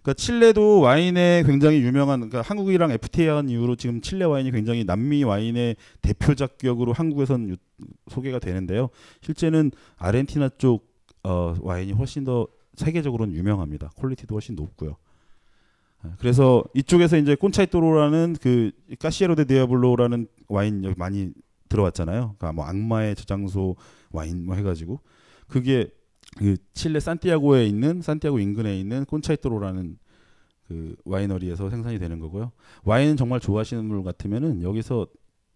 그러니까 칠레도 와인에 굉장히 유명한 그러니까 한국이랑 FTA한 이후로 지금 칠레 와인이 굉장히 남미 와인의 대표작 격으로 한국에선 유, 소개가 되는데요. 실제는 아르헨티나 쪽 어, 와인이 훨씬 더 세계적으로는 유명합니다. quality도 훨씬 높고요. 아, 그래서 이쪽에서 이제 콘차이토로라는 그 Casillero del Diablo라는 와인 여기 많이 들어왔잖아요. 그러니까 뭐 악마의 저장소 와인 뭐 해가지고 그게 그 칠레 산티아고에 있는 산티아고 인근에 있는 콘차이토로라는 그 winery에서 생산이 되는 거고요. 와인 정말 좋아하시는 분 같으면은 여기서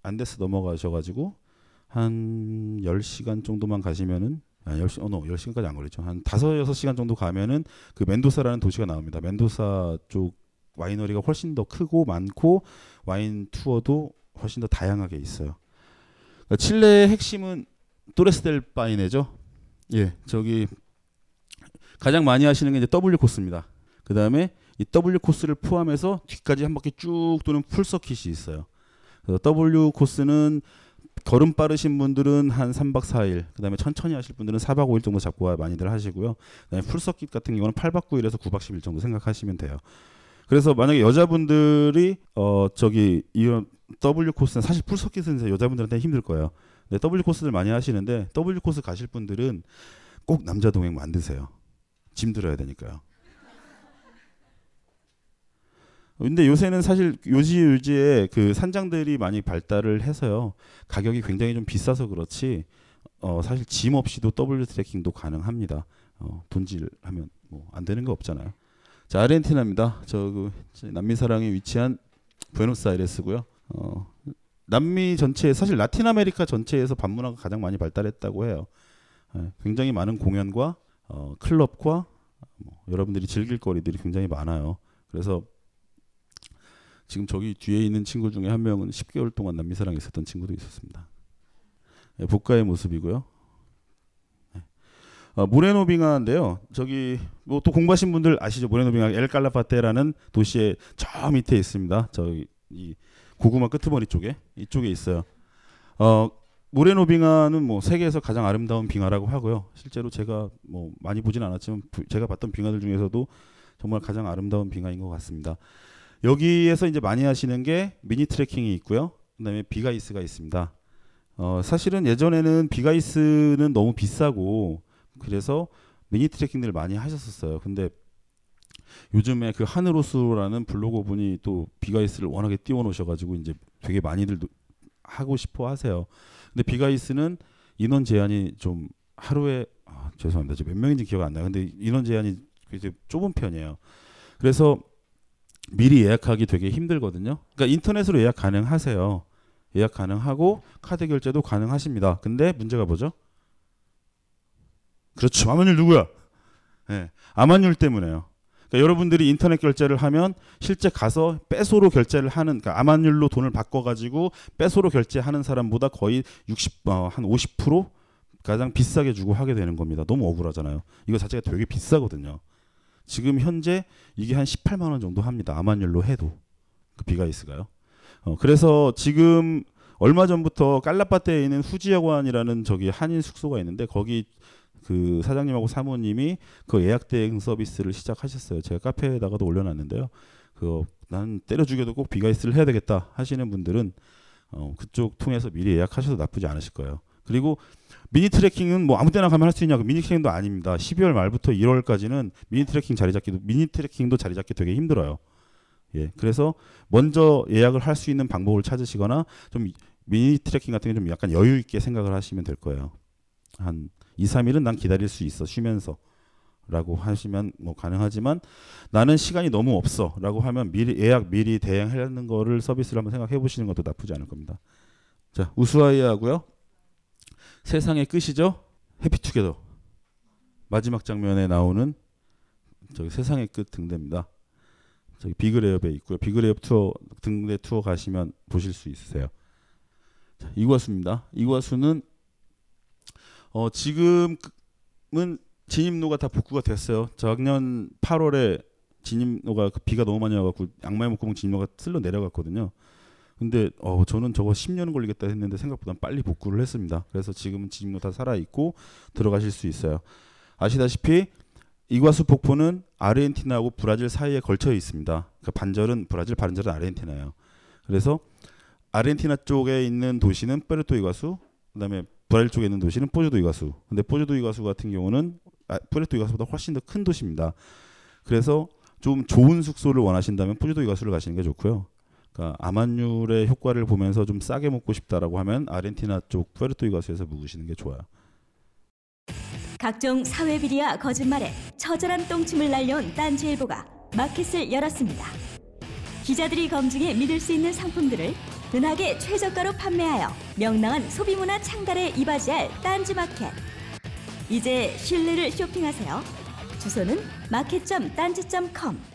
안데스 넘어가셔가지고 한 10시간 정도만 가시면은 아, 10시, 어, 10시간까지 안 걸리죠. 한 5, 6시간 정도 가면은 그 멘도사라는 도시가 나옵니다. 멘도사 쪽 winery가 훨씬 더 크고 많고 와인 투어도 훨씬 더 다양하게 있어요. 그러니까 칠레의 핵심은 또레스 델 파이네죠. 예, 저기 가장 많이 하시는 게 이제 W 코스입니다. 그 다음에 이 W 코스를 포함해서 뒤까지 한 바퀴 쭉 도는 full circuit이 있어요. 그래서 W 코스는 걸음 빠르신 분들은 한 3박 4일, 그다음에 천천히 하실 분들은 4박 5일 정도 잡고 많이들 하시고요. 그다음에 풀서킷 같은 경우는 8박 9일에서 9박 10일 정도 생각하시면 돼요. 그래서 만약에 여자분들이 어 저기 이런 W 코스는 사실 풀서킷은 여자분들한테 힘들 거예요. 근데 W 코스를 많이 하시는데 W 코스 가실 분들은 꼭 남자 동행 만드세요. 짐 들어야 되니까요. 근데 요새는 사실 요지 요지에 그 산장들이 많이 발달을 해서요. 가격이 굉장히 좀 비싸서 그렇지 어 사실 짐 없이도 W 트래킹도 가능합니다. 어 돈질하면 뭐 안 되는 거 없잖아요. 자 아르헨티나입니다. 저희 남미사랑이 위치한 부에노스아이레스고요. 어 남미 전체 사실 라틴 아메리카 전체에서 밤문화가 가장 많이 발달했다고 해요. 예, 굉장히 많은 공연과 어, 클럽과 뭐, 여러분들이 즐길 거리들이 굉장히 많아요. 그래서 지금 저기 뒤에 있는 친구 중에 한 명은 10개월 동안 남미사랑에 있었던 친구도 있었습니다. 예, 복가의 모습이고요. 예. 어, 모레노 빙하인데요. 저기 뭐 또 공부하신 분들 아시죠? 모레노 빙하 엘 칼라파테라는 도시의 저 밑에 있습니다. 저기 이 고구마 끄트머리 쪽에 이쪽에 있어요. 어, 모레노 빙하는 뭐 세계에서 가장 아름다운 빙하라고 하고요. 실제로 제가 뭐 많이 보진 않았지만 부, 제가 봤던 빙하들 중에서도 정말 가장 아름다운 빙하인 것 같습니다. 여기에서 이제 많이 하시는 게 미니 트레킹이 있고요. 그다음에 비가이스가 있습니다. 어, 사실은 예전에는 비가이스는 너무 비싸고 그래서 미니 트레킹들 많이 하셨었어요. 근데 요즘에 그 하늘호수라는 블로거 분이 또 비가이스를 워낙에 띄워 놓으셔가지고 이제 되게 많이들 하고 싶어 하세요. 근데 비가이스는 인원 제한이 좀 하루에 아, 죄송합니다. 몇 명인지 기억 안 나요. 근데 인원 제한이 이제 좁은 편이에요. 그래서 미리 예약하기 되게 힘들거든요. 그러니까 인터넷으로 예약 가능하세요. 예약 가능하고 카드 결제도 가능하십니다. 근데 문제가 뭐죠? 그렇죠. 아만율 누구야? 예. 네. 아만율 때문에요. 그러니까 여러분들이 인터넷 결제를 하면 실제 가서 빼소로 결제를 하는 그러니까 암환율로 돈을 바꿔 가지고 빼소로 결제하는 사람보다 거의 60 어, 한50% 가장 비싸게 주고 하게 되는 겁니다. 너무 억울하잖아요. 이거 자체가 되게 비싸거든요. 지금 현재 이게 한 18만 원 정도 합니다. 암환율로 해도 그 비가이스가요. 어, 그래서 지금 얼마 전부터 깔라파테에 있는 후지여관이라는 저기 한인 숙소가 있는데 거기 그 사장님하고 사모님이 그 예약 대행 서비스를 시작하셨어요. 제가 카페에다가도 올려놨는데요. 그 난 때려 죽여도 꼭 Big Ice를 해야 되겠다 하시는 분들은 어, 그쪽 통해서 미리 예약하셔도 나쁘지 않으실 거예요. 그리고 미니 트래킹은 뭐 아무 때나 가면 할 수 있냐? 그 미니 트래킹도 아닙니다. 12월 말부터 1월까지는 미니 트래킹 자리 잡기도 미니 트래킹도 자리 잡기 되게 힘들어요. 예. 그래서 먼저 예약을 할 수 있는 방법을 찾으시거나 좀 미니 트래킹 같은 게 좀 약간 여유 있게 생각을 하시면 될 거예요. 한 2, 3일은 난 기다릴 수 있어 쉬면서 라고 하시면 뭐 가능하지만 나는 시간이 너무 없어 라고 하면 미리 예약 미리 대행하는 거를 서비스를 한번 생각해 보시는 것도 나쁘지 않을 겁니다. 자 우스와이하고요. 세상의 끝이죠. 해피투게더 마지막 장면에 나오는 저기 세상의 끝 등대입니다. 저기 비그레업에 있고요. 비그레업 투어 등대 투어 가시면 보실 수 있으세요. 자, 이과수입니다. 이과수는 어, 지금은 진입로가 다 복구가 됐어요. 작년 8월에 진입로가 그 비가 너무 많이 와갖고 양마의 목구멍 진입로가 쓸려 내려갔거든요. 근데 어 저는 저거 10년 걸리겠다 했는데 생각보다 빨리 복구를 했습니다. 그래서 지금은 진입로 다 살아 있고 들어가실 수 있어요. 아시다시피 이과수 폭포는 아르헨티나하고 브라질 사이에 걸쳐 있습니다. 그 반절은 브라질, 반절은 아르헨티나예요. 그래서 아르헨티나 쪽에 있는 도시는 푸에르토 이과수, 그다음에 브라질 쪽에 있는 도시는 포즈 두 이과수. 근데 포즈 두 이과수 같은 경우는 아, 푸에르토 이과수보다 훨씬 더 큰 도시입니다. 그래서 좀 좋은 숙소를 원하신다면 포즈 두 이과수를 가시는 게 좋고요. 그러니까 암환율의 효과를 보면서 좀 싸게 먹고 싶다라고 하면 아르헨티나 쪽 이과수에서 묵으시는 게 좋아요. 각종 사회 비리와 거짓말에 처절한 똥침을 날려온 딴지일보가 마켓을 열었습니다. 기자들이 검증해 믿을 수 있는 상품들을 은하계 최저가로 판매하여 명랑한 소비문화 창달에 이바지할 딴지마켓. 이제 신뢰를 쇼핑하세요. 주소는 마켓.딴지.com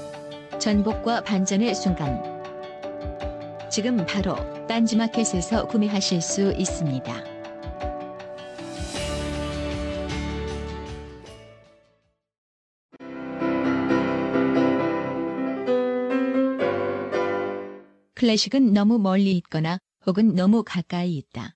전복과 반전의 순간 지금 바로 딴지마켓에서 구매하실 수 있습니다. 클래식은 너무 멀리 있거나 혹은 너무 가까이 있다.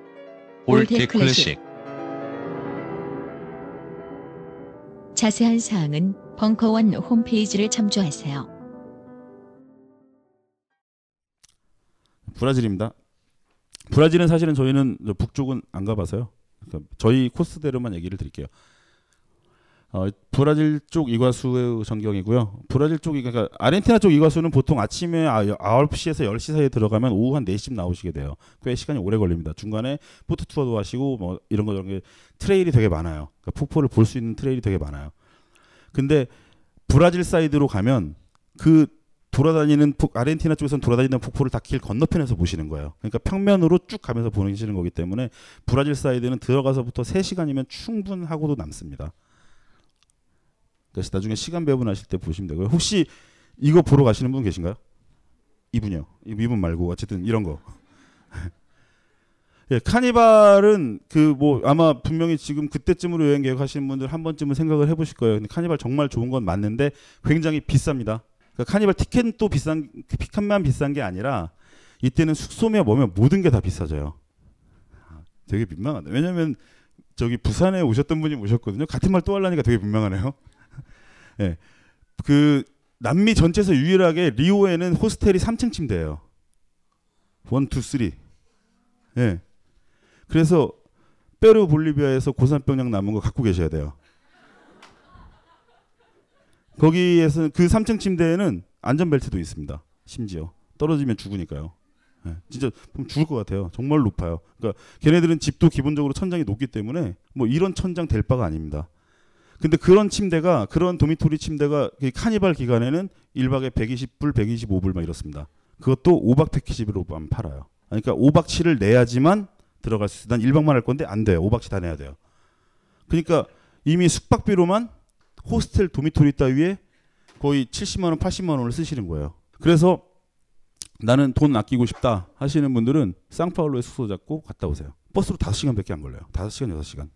old 클래식 자세한 사항은 벙커원 홈페이지를 참조하세요. 브라질입니다. 브라질은 사실은 저희는 저 북쪽은 안 가봐서요. 그러니까 저희 코스대로만 얘기를 드릴게요. 어, 브라질 쪽 이과수의 전경이고요. 브라질 쪽 그러니까 아르헨티나 쪽 이과수는 보통 아침에 아, 9시에서 10시 사이에 들어가면 오후 한 4시쯤 나오시게 돼요. 꽤 시간이 오래 걸립니다. 중간에 보트 투어도 하시고 뭐 이런 거 저런 게 trail이 되게 많아요. 그러니까 폭포를 볼 수 있는 trail이 되게 많아요. 근데 브라질 side로 가면 그 돌아다니는 폭, 아르헨티나 쪽에서는 돌아다니는 폭포를 다 길 건너편에서 보시는 거예요. 그러니까 평면으로 쭉 가면서 보시는 거기 때문에 브라질 side는 들어가서부터 3시간이면 충분하고도 남습니다. 그래서 나중에 시간 배분하실 때 보시면 되고요. 혹시 이거 보러 가시는 분 계신가요? 이분이요. 이분 말고 어쨌든 이런 거. 예, 카니발은 그 뭐 아마 분명히 지금 그때쯤으로 여행 계획하시는 분들 한 번쯤은 생각을 해보실 거예요. 근데 카니발 정말 좋은 건 맞는데 굉장히 비쌉니다. 그러니까 카니발 티켓도 비싼 티켓만 비싼 게 아니라 이때는 숙소며 뭐며 모든 게 다 비싸져요. 아, 되게 민망하네. 왜냐면 저기 부산에 오셨던 분이 오셨거든요. 같은 말 또 하려니까 되게 민망하네요. 예. 그 남미 전체에서 유일하게 리오에는 호스텔이 3층 침대예요. 1, 2, 3. 예. 그래서 페루 볼리비아에서 고산병약 남은 거 갖고 계셔야 돼요. 거기에서 그 3층 침대에는 안전벨트도 있습니다. 심지어 떨어지면 죽으니까요. 예, 진짜 보면 죽을 것 같아요. 정말 높아요. 그러니까 걔네들은 집도 기본적으로 천장이 높기 때문에 뭐 이런 천장 될 바가 아닙니다. 근데 그런 침대가 그런 도미토리 침대가 그 카니발 기간에는 1박에 120불, 125불 막 이렇습니다. 그것도 5박 패키지로만 팔아요. 그러니까 5박 7을 내야지만 들어갈 수 있어. 난 1박만 할 건데 안 돼요. 5박 7다 내야 돼요. 그러니까 이미 숙박비로만 호스텔 도미토리 따위에 거의 70만 원, 80만 원을 쓰시는 거예요. 그래서 나는 돈 아끼고 싶다 하시는 분들은 쌍파울로에 숙소 잡고 갔다 오세요. 버스로 5시간밖에 안 걸려요. 5시간, 6시간.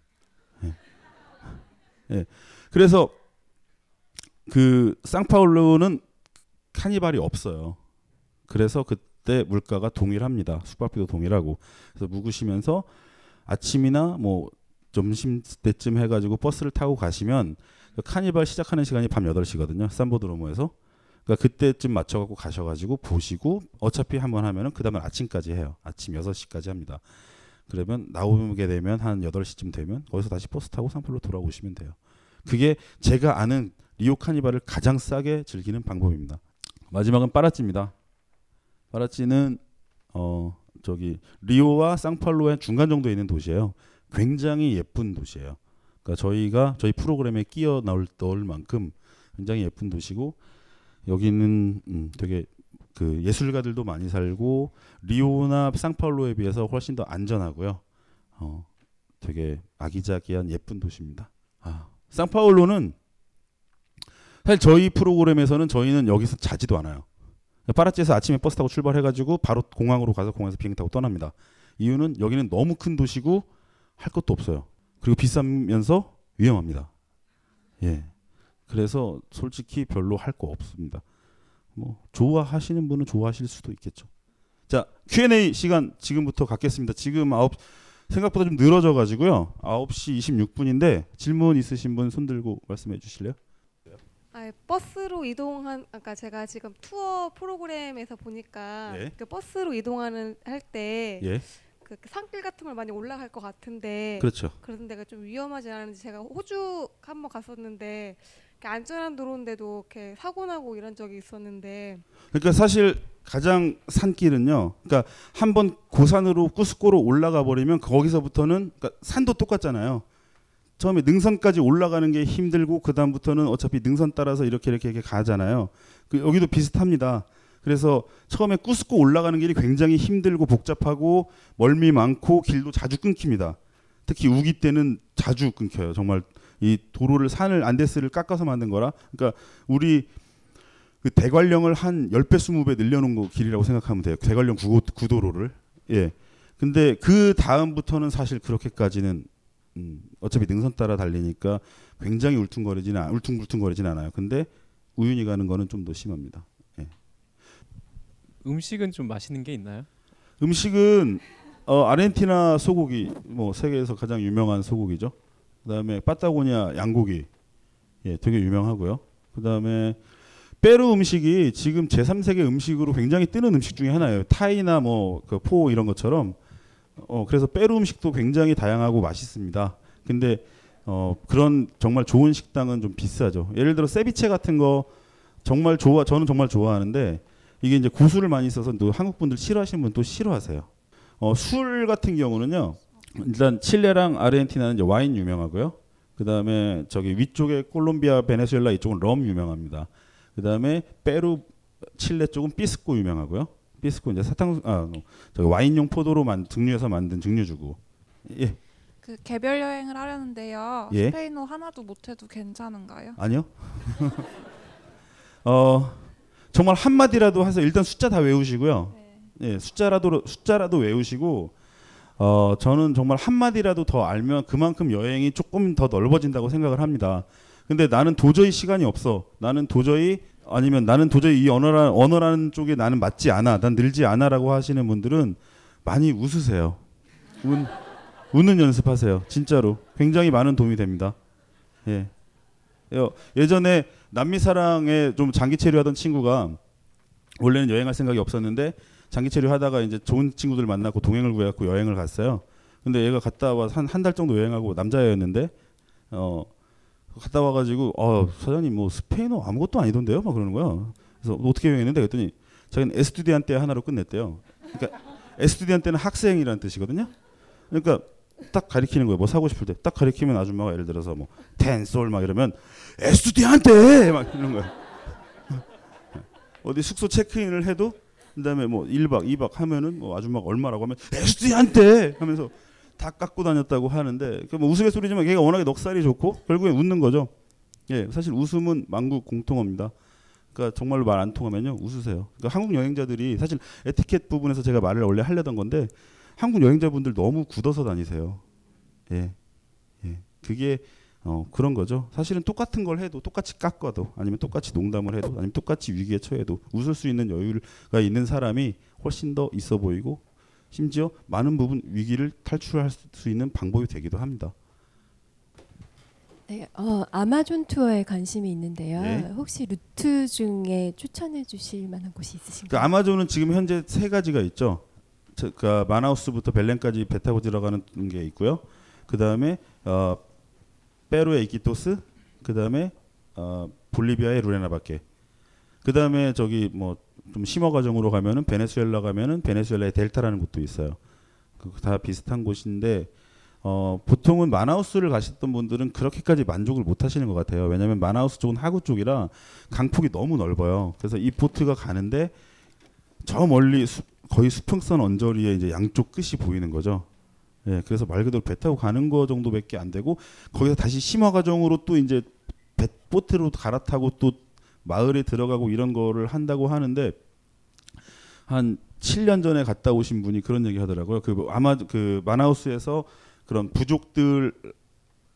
예. 예. 그래서 그 쌍파울로는 카니발이 없어요. 그래서 그때 물가가 동일합니다. 숙박비도 동일하고. 그래서 묵으시면서 아침이나 뭐 점심 때쯤 해가지고 버스를 타고 가시면 그 카니발 시작하는 시간이 밤 8시거든요. 산보드로모에서. 그러니까 그때쯤 맞춰갖고 가셔가지고 보시고 어차피 한번 하면은 그 다음에 아침까지 해요. 아침 6시까지 합니다. 그러면 나오게 되면 한 8시쯤 되면 거기서 다시 버스 타고 상풀로 돌아오시면 돼요. 그게 제가 아는 리오 카니발을 가장 싸게 즐기는 방법입니다. 마지막은 빠라찌입니다. 빠라찌는 어 저기 리오와 상팔로의 중간 정도에 있는 도시예요. 굉장히 예쁜 도시예요. 그러니까 저희가 저희 프로그램에 끼어 넣을, 넣을 만큼 굉장히 예쁜 도시고 여기는 음, 되게 그 예술가들도 많이 살고 리오나 상파울로에 비해서 훨씬 더 안전하고요. 어, 되게 아기자기한 예쁜 도시입니다. 아, 상파울로는 사실 저희 프로그램에서는 저희는 여기서 자지도 않아요. 파라치에서 아침에 버스 타고 출발해가지고 바로 공항으로 가서 공항에서 비행기 타고 떠납니다. 이유는 여기는 너무 큰 도시고 할 것도 없어요. 그리고 비싸면서 위험합니다. 예. 그래서 솔직히 별로 할 거 없습니다. 뭐 좋아하시는 분은 좋아하실 수도 있겠죠. 자 Q&A 시간 지금부터 갖겠습니다. 지금 아홉 생각보다 좀 늘어져 가지고요. 9시 26분인데 질문 있으신 분 손 들고 말씀해 주실래요? 아, 버스로 이동한 아까 제가 지금 투어 프로그램에서 보니까 예. 그 버스로 이동하는 할때 예. 그 산길 같은 걸 많이 올라갈 것 같은데 그렇죠. 그런 데가 좀 위험하지 않은지 제가 호주 한번 갔었는데 안전한 도로인데도 이렇게 사고 나고 이런 적이 있었는데 그러니까 사실 가장 산길은요. 그러니까 한번 고산으로 꾸스코로 올라가 버리면 거기서부터는 그러니까 산도 똑같잖아요. 처음에 능선까지 올라가는 게 힘들고 그 다음부터는 어차피 능선 따라서 이렇게 이렇게 이렇게 가잖아요. 그 여기도 비슷합니다. 그래서 처음에 꾸스코 올라가는 길이 굉장히 힘들고 복잡하고 멀미 많고 길도 자주 끊깁니다. 특히 우기 때는 자주 끊겨요. 정말 이 도로를 산을 안데스를 깎아서 만든 거라. 그러니까 우리 그 대관령을 한 10배 20배 늘려 놓은 거 길이라고 생각하면 돼요. 대관령 구도, 구도로를. 예. 근데 그 다음부터는 사실 그렇게까지는 음, 어차피 능선 따라 달리니까 굉장히 울퉁거리지는 않- 울퉁불퉁거리진 않아요. 근데 우윤히 가는 거는 좀 더 심합니다. 예. 음식은 좀 맛있는 게 있나요? 음식은 어, 아르헨티나 소고기 뭐 세계에서 가장 유명한 소고기죠. 그다음에 파타고니아 양고기 예, 되게 유명하고요. 그다음에 페루 음식이 지금 제3세계 음식으로 굉장히 뜨는 음식 중에 하나예요. 타이나 뭐 그 포 이런 것처럼 어 그래서 페루 음식도 굉장히 다양하고 맛있습니다. 근데 어 그런 정말 좋은 식당은 좀 비싸죠. 예를 들어 세비체 같은 거 정말 좋아 저는 정말 좋아하는데 이게 이제 고수를 많이 써서 또 한국 분들 싫어하시는 분 또 싫어하세요. 어, 술 같은 경우는요. 일단 칠레랑 아르헨티나는 이제 와인 유명하고요. 그다음에 저기 위쪽에 콜롬비아, 베네수엘라 이쪽은 럼 유명합니다. 그다음에 페루, 칠레 쪽은 피스코 유명하고요. 피스코 이제 사탕 아 저기 와인용 포도로 만 증류해서 만든 증류주고. 예. 그 개별 여행을 하려는데요. 예. 스페인어 하나도 못해도 괜찮은가요? 아니요. 어 정말 한 마디라도 해서 일단 숫자 다 외우시고요. 예, 숫자라도 숫자라도 외우시고 어 저는 정말 한 마디라도 더 알면 그만큼 여행이 조금 더 넓어진다고 생각을 합니다. 근데 나는 도저히 시간이 없어. 나는 도저히 아니면 나는 도저히 이 언어라, 언어라는 쪽에 나는 맞지 않아. 난 늘지 않아 라고 하시는 분들은 많이 웃으세요. 웃, 웃는 연습하세요. 진짜로 굉장히 많은 도움이 됩니다. 예. 여- 예전에 남미 사랑에 좀 장기 체류하던 친구가 원래는 여행할 생각이 없었는데 장기 체류하다가 이제 좋은 친구들 만나고 동행을 구해갖고 여행을 갔어요. 근데 얘가 갔다 와한한 달 정도 여행하고 남자애였는데 어 갔다 와가지고 어 사장님 뭐 스페인어 아무것도 아니던데요? 막 그러는 거야. 그래서 어떻게 여행했는데 그랬더니 자기는 에스투디안테 하나로 끝냈대요. 그러니까 에스투디안테는 학생이라는 뜻이거든요. 그러니까 딱 가리키는 거예요. 뭐 사고 싶을 때 딱 가리키면 아줌마가 예를 들어서 뭐 텐솔 막 이러면 에스투디한테 막 이런 거예요. 어디 숙소 체크인을 해도 그다음에 뭐 1박 2박 하면은 뭐 아줌마가 얼마라고 하면 에스투디한테 하면서 다 깎고 다녔다고 하는데 그뭐 우스갯소리지만 걔가 워낙에 넉살이 좋고 결국에 웃는 거죠. 예, 사실 웃음은 만국 공통어입니다. 그러니까 정말로 말 안 통하면요 웃으세요. 그러니까 한국 여행자들이 사실 에티켓 부분에서 제가 말을 원래 하려던 건데 한국 여행자분들 너무 굳어서 다니세요. 예, 예, 그게 어, 그런 거죠. 사실은 똑같은 걸 해도 똑같이 깎아도 아니면 똑같이 농담을 해도 아니면 똑같이 위기에 처해도 웃을 수 있는 여유가 있는 사람이 훨씬 더 있어 보이고 심지어 많은 부분 위기를 탈출할 수 있는 방법이 되기도 합니다. 네, 어, 아마존 투어에 관심이 있는데요. 네. 혹시 루트 중에 추천해 주실 만한 곳이 있으신가요? 그 아마존은 지금 현재 세 가지가 있죠. 저- 그 마나우스부터 벨렌까지 배 타고 들어가는 게 있고요. 그 다음에 어, 페루의 이키토스, 그 다음에 어, 볼리비아의 루레나밖에. 그 다음에 저기 뭐 좀 심화 과정으로 가면은 베네수엘라 가면은 베네수엘라의 델타라는 곳도 있어요. 그 다 비슷한 곳인데 어, 보통은 마나우스를 가셨던 분들은 그렇게까지 만족을 못 하시는 것 같아요. 왜냐하면 마나우스 쪽은 하구 쪽이라 강폭이 너무 넓어요. 그래서 이 보트가 가는데 저 멀리 수, 거의 수평선 언저리에 이제 양쪽 끝이 보이는 거죠. 예, 그래서 말 그대로 배 타고 가는 거 정도밖에 안 되고 거기서 다시 심화 과정으로 또 이제 배 보트로 갈아타고 또 마을에 들어가고 이런 거를 한다고 하는데 한 7년 전에 갔다 오신 분이 그런 얘기 하더라고요. 그 아마 그 마나우스에서 그런 부족들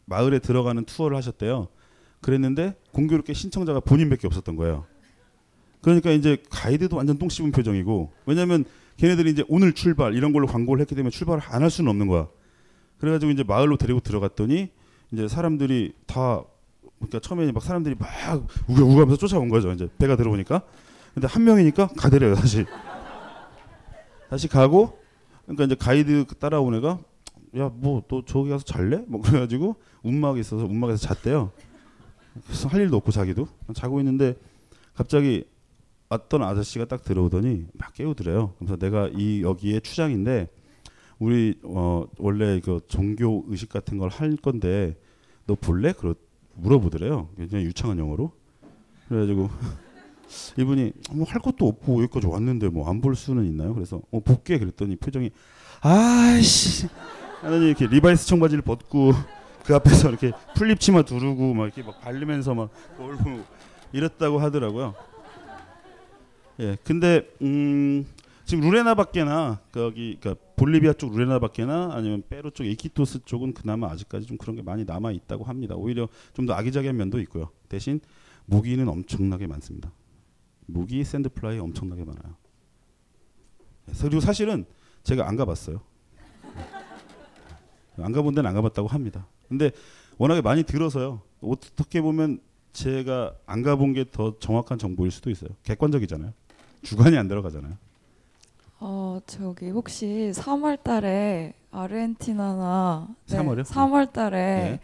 마을에 들어가는 투어를 하셨대요. 그랬는데 공교롭게 신청자가 본인밖에 없었던 거예요. 그러니까 이제 가이드도 완전 똥 씹은 표정이고 왜냐면 걔네들이 이제 오늘 출발 이런 걸로 광고를 했기 때문에 출발을 안 할 수는 없는 거야. 그래가지고 이제 마을로 데리고 들어갔더니 이제 사람들이 다 그러니까 처음에 막 사람들이 막 우겨 우겨하면서 쫓아온 거죠. 이제 배가 들어오니까 근데 한 명이니까 가더래요 다시 다시 가고 그러니까 이제 가이드 따라온 애가 야 뭐 또 저기 가서 잘래? 뭐 그래가지고 운막에 있어서 운막에서 잤대요. 그래서 할 일도 없고 자기도 자고 있는데 갑자기 어떤 아저씨가 딱 들어오더니 막 깨우더래요. 그래서 내가 이 여기에 추장인데 우리 어 원래 그 종교 의식 같은 걸 할 건데 너 볼래? 그러 물어보더래요. 그냥 유창한 영어로. 그래가지고 이분이 뭐 할 것도 없고 여기까지 왔는데 뭐 안 볼 수는 있나요? 그래서 어 볼게 그랬더니 표정이 아씨 하더니 이렇게 리바이스 청바지를 벗고 그 앞에서 이렇게 풀잎 치마 두르고 막 이렇게 막 발리면서 막 얼고 이랬다고 하더라고요. 예, 근데 음 지금 루레나바케나 거기 그러니까 볼리비아 쪽 루레나바케나 아니면 페루 쪽 이키토스 쪽은 그나마 아직까지 좀 그런 게 많이 남아 있다고 합니다. 오히려 좀 더 아기자기한 면도 있고요. 대신 모기는 엄청나게 많습니다. 모기 sandfly 엄청나게 많아요. 예, 그리고 사실은 제가 안 가봤어요. 안 가본 데는 안 가봤다고 합니다. 근데 워낙에 많이 들어서요. 어떻게 보면 제가 안 가본 게 더 정확한 정보일 수도 있어요. 객관적이잖아요. 주관이 안 들어가잖아요. 어 저기 혹시 3월달에 아르헨티나나 네, 3월이요? 3월달에 네.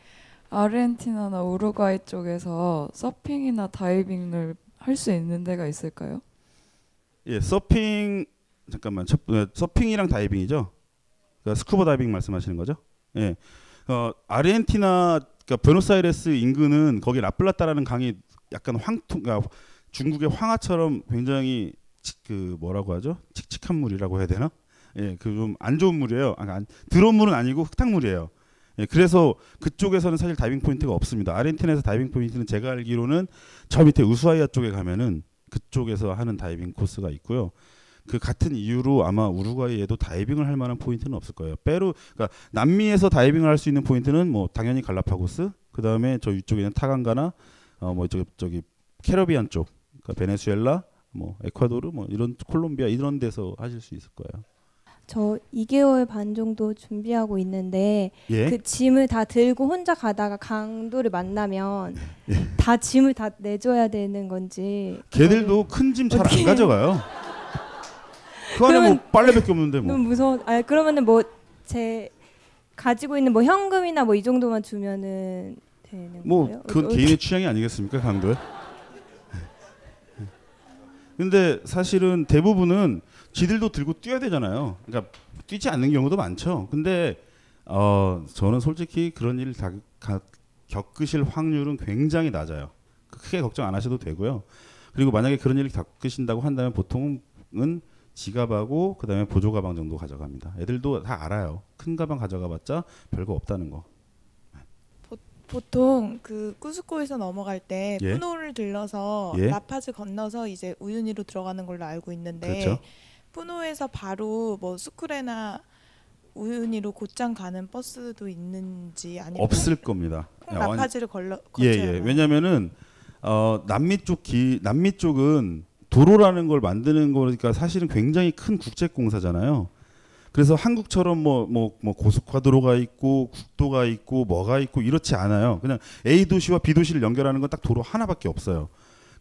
아르헨티나나 우루과이 쪽에서 서핑이나 다이빙을 할 수 있는 데가 있을까요? 예, 서핑 잠깐만 첫, 어, 서핑이랑 다이빙이죠. 그러니까 스쿠버 다이빙 말씀하시는 거죠? 예. 어, 아르헨티나 그러니까 부에노스아이레스 인근은 거기 라플라타라는 강이 약간 황토 그러니까 중국의 황하처럼 굉장히 치- 그 뭐라고 하죠? 칙칙한 물이라고 해야 되나? 예, 그 좀 안 좋은 물이에요. 아, 안, 더러운 물은 아니고 흙탕물이에요. 예, 그래서 그쪽에서는 사실 다이빙 포인트가 없습니다. 아르헨티나에서 다이빙 포인트는 제가 알기로는 저 밑에 우수아이아 쪽에 가면은 그쪽에서 하는 다이빙 코스가 있고요. 그 같은 이유로 아마 우루과이에도 다이빙을 할 만한 포인트는 없을 거예요. 페루, 그러니까 남미에서 다이빙을 할 수 있는 포인트는 뭐 당연히 갈라파고스, 그 다음에 저 위쪽에는 타강가나 어 뭐 저기 저기 Caribbean 쪽, 그러니까 베네수엘라, 뭐 에콰도르, 뭐 이런 콜롬비아 이런 데서 하실 수 있을 거예요. 저 2개월 반 정도 준비하고 있는데 예? 그 짐을 다 들고 혼자 가다가 강도를 만나면 예. 다 짐을 다 내줘야 되는 건지 걔들도 큰 짐 잘 안 가져가요. 그 안에 뭐 빨래밖에 없는데 뭐. 너무 무서워. 아 그러면은 뭐 제 가지고 있는 뭐 현금이나 뭐 이 정도만 주면은 되는 거예요? 뭐 그건 어, 개인의 취향이 아니겠습니까 강도에? 근데 사실은 대부분은 지들도 들고 뛰어야 되잖아요. 그러니까 뛰지 않는 경우도 많죠. 근데 어, 저는 솔직히 그런 일을 다, 가, 겪으실 확률은 굉장히 낮아요. 크게 걱정 안 하셔도 되고요. 그리고 만약에 그런 일을 겪으신다고 한다면 보통은 지갑하고 그다음에 보조 가방 정도 가져갑니다. 애들도 다 알아요. 큰 가방 가져가봤자 별거 없다는 거. 보통 그 쿠스코에서 넘어갈 때 예. 푸노를 들러서 예. 라파즈 건너서 이제 우유니로 들어가는 걸로 알고 있는데 그렇죠. 푸노에서 바로 뭐 수쿠레나 우유니로 곧장 가는 버스도 있는지 아니면 없을 겁니다. 꼭 야, 라파즈를 걸러 예, 거쳐야 예. 왜냐면은 어, 남미 쪽 기, 남미 쪽은 도로라는 걸 만드는 거니까 사실은 굉장히 큰 국제 공사잖아요. 그래서 한국처럼 뭐 뭐 뭐 고속화도로가 있고 국도가 있고 뭐가 있고 이렇지 않아요. 그냥 A 도시와 B 도시를 연결하는 건 딱 도로 하나밖에 없어요.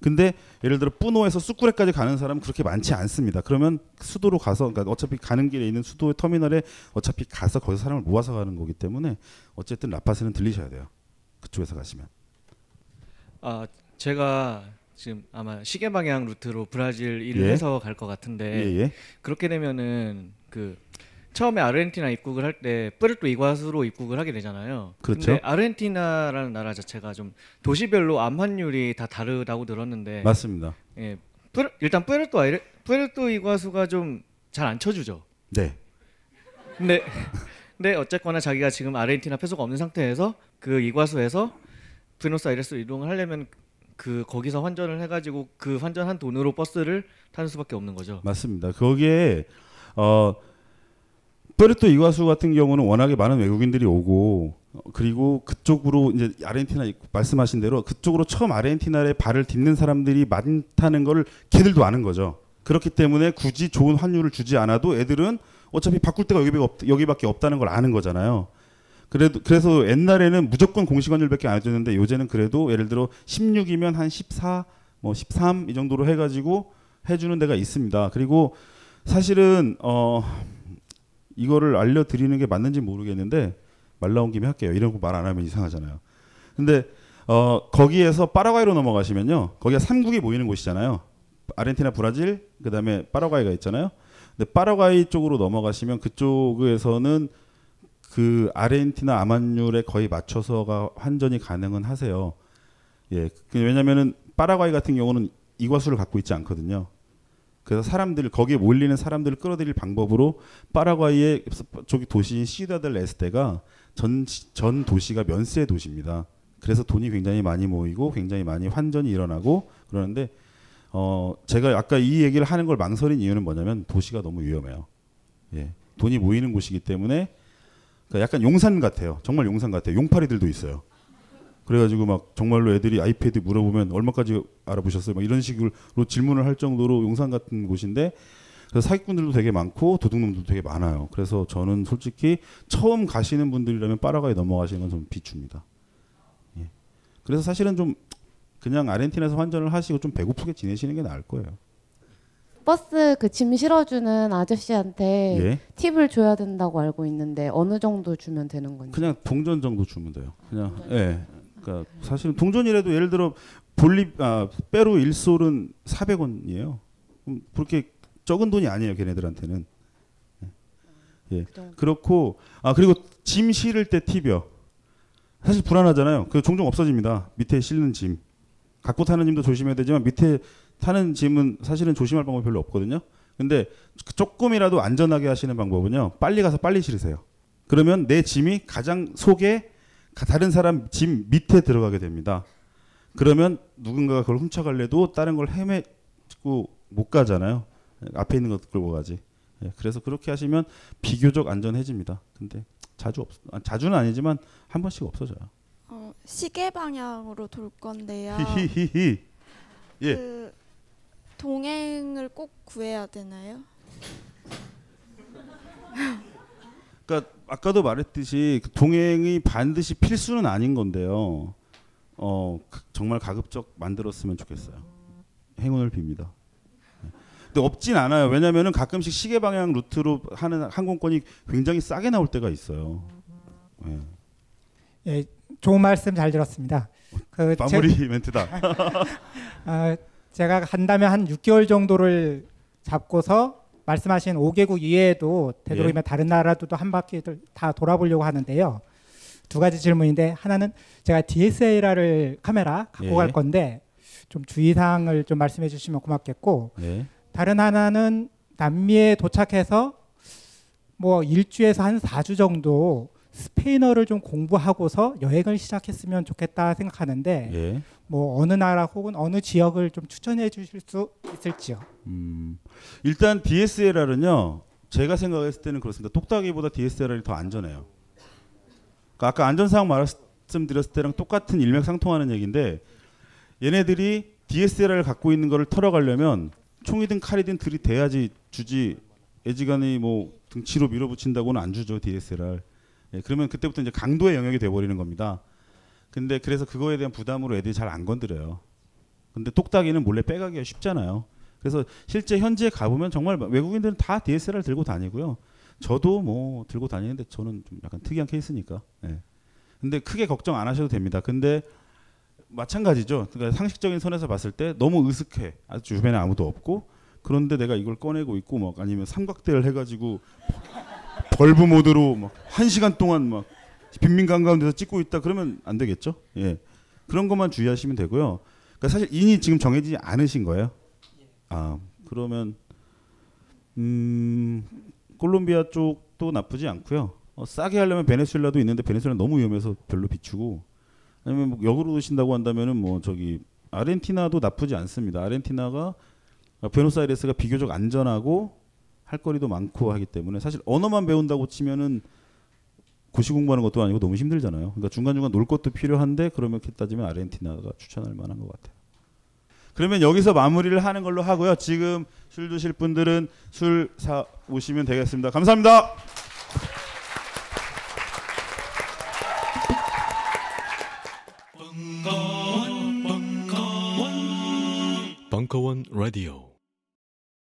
근데 예를 들어 뿌노에서 쑥구레까지 가는 사람은 그렇게 많지 않습니다. 그러면 수도로 가서 그러니까 어차피 가는 길에 있는 수도의 터미널에 어차피 가서 거기서 사람을 모아서 가는 거기 때문에 어쨌든 라파스는 들리셔야 돼요. 그쪽에서 가시면. 아 제가 지금 아마 시계 방향 루트로 브라질 일을 예. 해서 갈 것 같은데 예, 예. 그렇게 되면은 그 처음에 아르헨티나 입국을 할 때 뿌르토 이과수로 입국을 하게 되잖아요. 그렇죠. 근데 아르헨티나라는 나라 자체가 좀 도시별로 암 환율이 다 다르다고 들었는데 맞습니다. 예, 뿌르, 일단 뿌르토 아이르, 뿌르토 이과수가 좀 잘 안 쳐주죠. 네. 근데 근데 어쨌거나 자기가 지금 아르헨티나 페소가 없는 상태에서 그 이과수에서 부에노스아이레스로 이동을 하려면 그 거기서 환전을 해가지고 그 환전한 돈으로 버스를 타는 수밖에 없는 거죠. 맞습니다. 거기에 어 푸에르토 이과수 같은 경우는 워낙에 많은 외국인들이 오고 어, 그리고 그쪽으로 이제 아르헨티나 입- 말씀하신 대로 그쪽으로 처음 아르헨티나에 발을 딛는 사람들이 많다는 걸 걔들도 아는 거죠. 그렇기 때문에 굳이 좋은 환율을 주지 않아도 애들은 어차피 바꿀 데가 여기밖에, 없, 여기밖에 없 다는 걸 아는 거잖아요. 그래도 그래서 옛날에는 무조건 공식 환율밖에 안 해줬는데 요새는 그래도 예를 들어 16이면 한 14, 뭐 13 이 정도로 해가지고 해주는 데가 있습니다. 그리고 사실은 어 이거를 알려드리는 게 맞는지 모르겠는데 말 나온 김에 할게요. 이런 거 말 안 하면 이상하잖아요. 근데 어 거기에서 파라과이로 넘어가시면요. 거기가 삼국이 모이는 곳이잖아요. 아르헨티나, 브라질, 그다음에 파라과이가 있잖아요. 근데 파라과이 쪽으로 넘어가시면 그쪽에서는 그 아르헨티나 암환율에 거의 맞춰서가 환전이 가능은 하세요. 예. 그 왜냐면은 파라과이 같은 경우는 이과수를 갖고 있지 않거든요. 그래서 사람들 거기에 몰리는 사람들을 끌어들일 방법으로 파라과이의 저기 도시인 시다델 에스테가 전, 전 도시가 면세 도시입니다. 그래서 돈이 굉장히 많이 모이고 굉장히 많이 환전이 일어나고 그러는데 어 제가 아까 이 얘기를 하는 걸 망설인 이유는 뭐냐면 도시가 너무 위험해요. 예. 돈이 모이는 곳이기 때문에 그러니까 약간 용산 같아요. 정말 용산 같아요. 용파리들도 있어요. 그래가지고 막 정말로 애들이 아이패드 물어보면 얼마까지 알아보셨어요? 막 이런 식으로 질문을 할 정도로 용산 같은 곳인데 그래서 사기꾼들도 되게 많고 도둑놈들도 되게 많아요. 그래서 저는 솔직히 처음 가시는 분들이라면 파라과이 넘어가시는 건 좀 비춥니다. 예. 그래서 사실은 좀 그냥 아르헨티나에서 환전을 하시고 좀 배고프게 지내시는 게 나을 거예요. 버스 그 짐 실어주는 아저씨한테 예. 팁을 줘야 된다고 알고 있는데 어느 정도 주면 되는 건지. 그냥 동전 정도 주면 돼요. 그냥 예. 그러니까 사실은 동전이라도 예를 들어 볼리 아 페루 1솔은 400원이에요. 그렇게 적은 돈이 아니에요, 걔네들한테는. 예. 그렇고 아 그리고 짐 실을 때 팁이요. 사실 불안하잖아요. 그 종종 없어집니다. 밑에 실는 짐. 갖고 타는 짐도 조심해야 되지만 밑에 타는 짐은 사실은 조심할 방법이 별로 없거든요. 근데 조금이라도 안전하게 하시는 방법은요. 빨리 가서 빨리 실으세요. 그러면 내 짐이 가장 속에 가- 다른 사람 짐 밑에 들어가게 됩니다. 그러면 누군가가 그걸 훔쳐갈래도 다른 걸 헤매고 못 가잖아요. 앞에 있는 것 끌고 가지. 예, 그래서 그렇게 하시면 비교적 안전해집니다. 근데 자주 없, 아, 자주는 아니지만 한 번씩 없어져요. 어, 시계 방향으로 돌 건데요. 히히히히. 예. 그 동행을 꼭 구해야 되나요? 그러니까 아까도 말했듯이 그 동행이 반드시 필수는 아닌 건데요. 어 가- 정말 가급적 만들었으면 좋겠어요. 행운을 빕니다. 네. 근데 없진 않아요. 왜냐하면은 가끔씩 시계 방향 루트로 하는 항공권이 굉장히 싸게 나올 때가 있어요. 예. 예, 좋은 말씀 잘 들었습니다. 그 마무리 제- 멘트다. 아, 제가 간다면 한 6개월 정도를 잡고서 말씀하신 5개국 이외에도 되도록이면 예. 다른 나라도 한 바퀴들 다 돌아보려고 하는데요. 두 가지 질문인데 하나는 제가 DSLR을 카메라 갖고 예. 갈 건데 좀 주의사항을 좀 말씀해 주시면 고맙겠고 네. 다른 하나는 남미에 도착해서 뭐 일주에서 한 4주 정도 스페인어를 좀 공부하고서 여행을 시작했으면 좋겠다 생각하는데 예. 뭐 어느 나라 혹은 어느 지역을 좀 추천해 주실 수 있을지요. 음, 일단 DSLR은요. 제가 생각했을 때는 그렇습니다. 똑딱이보다 DSLR이 더 안전해요. 그러니까 아까 안전 사항 말씀드렸을 때랑 똑같은 일맥상통하는 얘기인데 얘네들이 DSLR을 갖고 있는 거를 털어가려면 총이든 칼이든 들이대야지 주지 애지간히 뭐 등치로 밀어붙인다고는 안 주죠 DSLR. 예, 그러면 그때부터 이제 강도의 영역이 돼버리는 겁니다. 근데 그래서 그거에 대한 부담으로 애들이 잘 안 건드려요. 근데 똑딱이는 몰래 빼가기가 쉽잖아요. 그래서 실제 현지에 가보면 정말 외국인들은 다 DSLR 들고 다니고요. 저도 뭐 들고 다니는데 저는 좀 약간 특이한 케이스니까. 예. 근데 크게 걱정 안 하셔도 됩니다. 근데 마찬가지죠. 그러니까 상식적인 선에서 봤을 때 너무 으슥해. 아주 주변에 아무도 없고 그런데 내가 이걸 꺼내고 있고 막 아니면 삼각대를 해가지고 벌브 모드로 막 한 시간 동안 막 빈민 한가운데서 찍고 있다 그러면 안 되겠죠. 예. 그런 것만 주의하시면 되고요. 그러니까 사실 인이 지금 정해지지 않으신 거예요. 아 그러면 음 콜롬비아 쪽도 나쁘지 않고요. 어, 싸게 하려면 베네수엘라도 있는데 베네수엘라 너무 위험해서 별로 비추고 아니면 뭐 역으로 드신다고 한다면은 뭐 저기 아르헨티나도 나쁘지 않습니다. 아르헨티나가 베노스아이레스가 비교적 안전하고 할 거리도 많고 하기 때문에 사실 언어만 배운다고 치면은 고시 공부하는 것도 아니고 너무 힘들잖아요. 그러니까 중간중간 놀 것도 필요한데 그러면 이렇게 따지면 아르헨티나가 추천할 만한 것 같아요. 그러면 여기서 마무리를 하는 걸로 하고요. 지금 술 드실 분들은 술 사 오시면 되겠습니다. 감사합니다. 벙커원 라디오